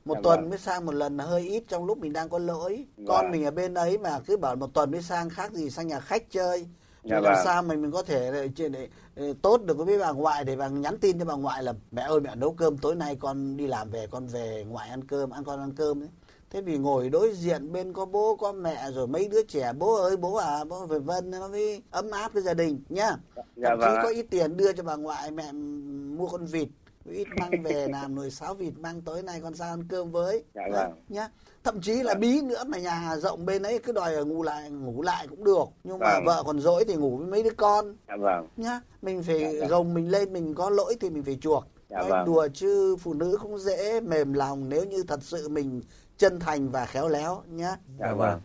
một Dạ tuần vâng. mới sang một lần là hơi ít trong lúc mình đang có lỗi con Vâng. mình ở bên ấy mà cứ bảo một tuần mới sang khác gì sang nhà khách chơi Dạ thì làm vâng. sao mà mình có thể để, tốt được với bà ngoại để bà nhắn tin cho bà ngoại là mẹ ơi mẹ nấu cơm tối nay con đi làm về con về ngoại ăn cơm ăn con ăn cơm ấy. Thế vì ngồi đối diện bên có bố có mẹ rồi mấy đứa trẻ bố ơi bố à bố phải vân nó mới ấm áp cái gia đình nhá Dạ thậm chí vâng. có ít tiền đưa cho bà ngoại mẹ mua con vịt ít mang về làm nồi sáo vịt mang tối nay con sang ăn cơm với Dạ Nhá, vâng. nhá thậm chí là bí nữa mà nhà rộng bên ấy cứ đòi ở ngủ lại ngủ lại cũng được nhưng mà Vâng. vợ còn dỗi thì ngủ với mấy đứa con Dạ vâng. nhá mình phải Dạ vâng. gồng mình lên mình có lỗi thì mình phải chuộc Dạ vâng. đùa chứ phụ nữ cũng dễ mềm lòng nếu như thật sự mình chân thành và khéo léo nhé. Dạ vâng.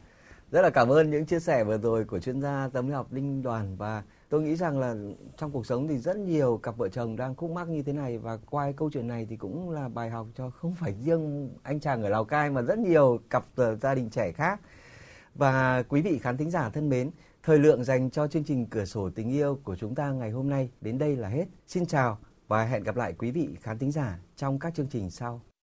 Rất là cảm ơn những chia sẻ vừa rồi của chuyên gia tâm lý học Đinh Đoàn và tôi nghĩ rằng là trong cuộc sống thì rất nhiều cặp vợ chồng đang khúc mắc như thế này và qua cái câu chuyện này thì cũng là bài học cho không phải riêng anh chàng ở Lào Cai mà rất nhiều cặp gia đình trẻ khác. Và quý vị khán thính giả thân mến, thời lượng dành cho chương trình Cửa sổ tình yêu của chúng ta ngày hôm nay đến đây là hết. Xin chào và hẹn gặp lại quý vị khán thính giả trong các chương trình sau.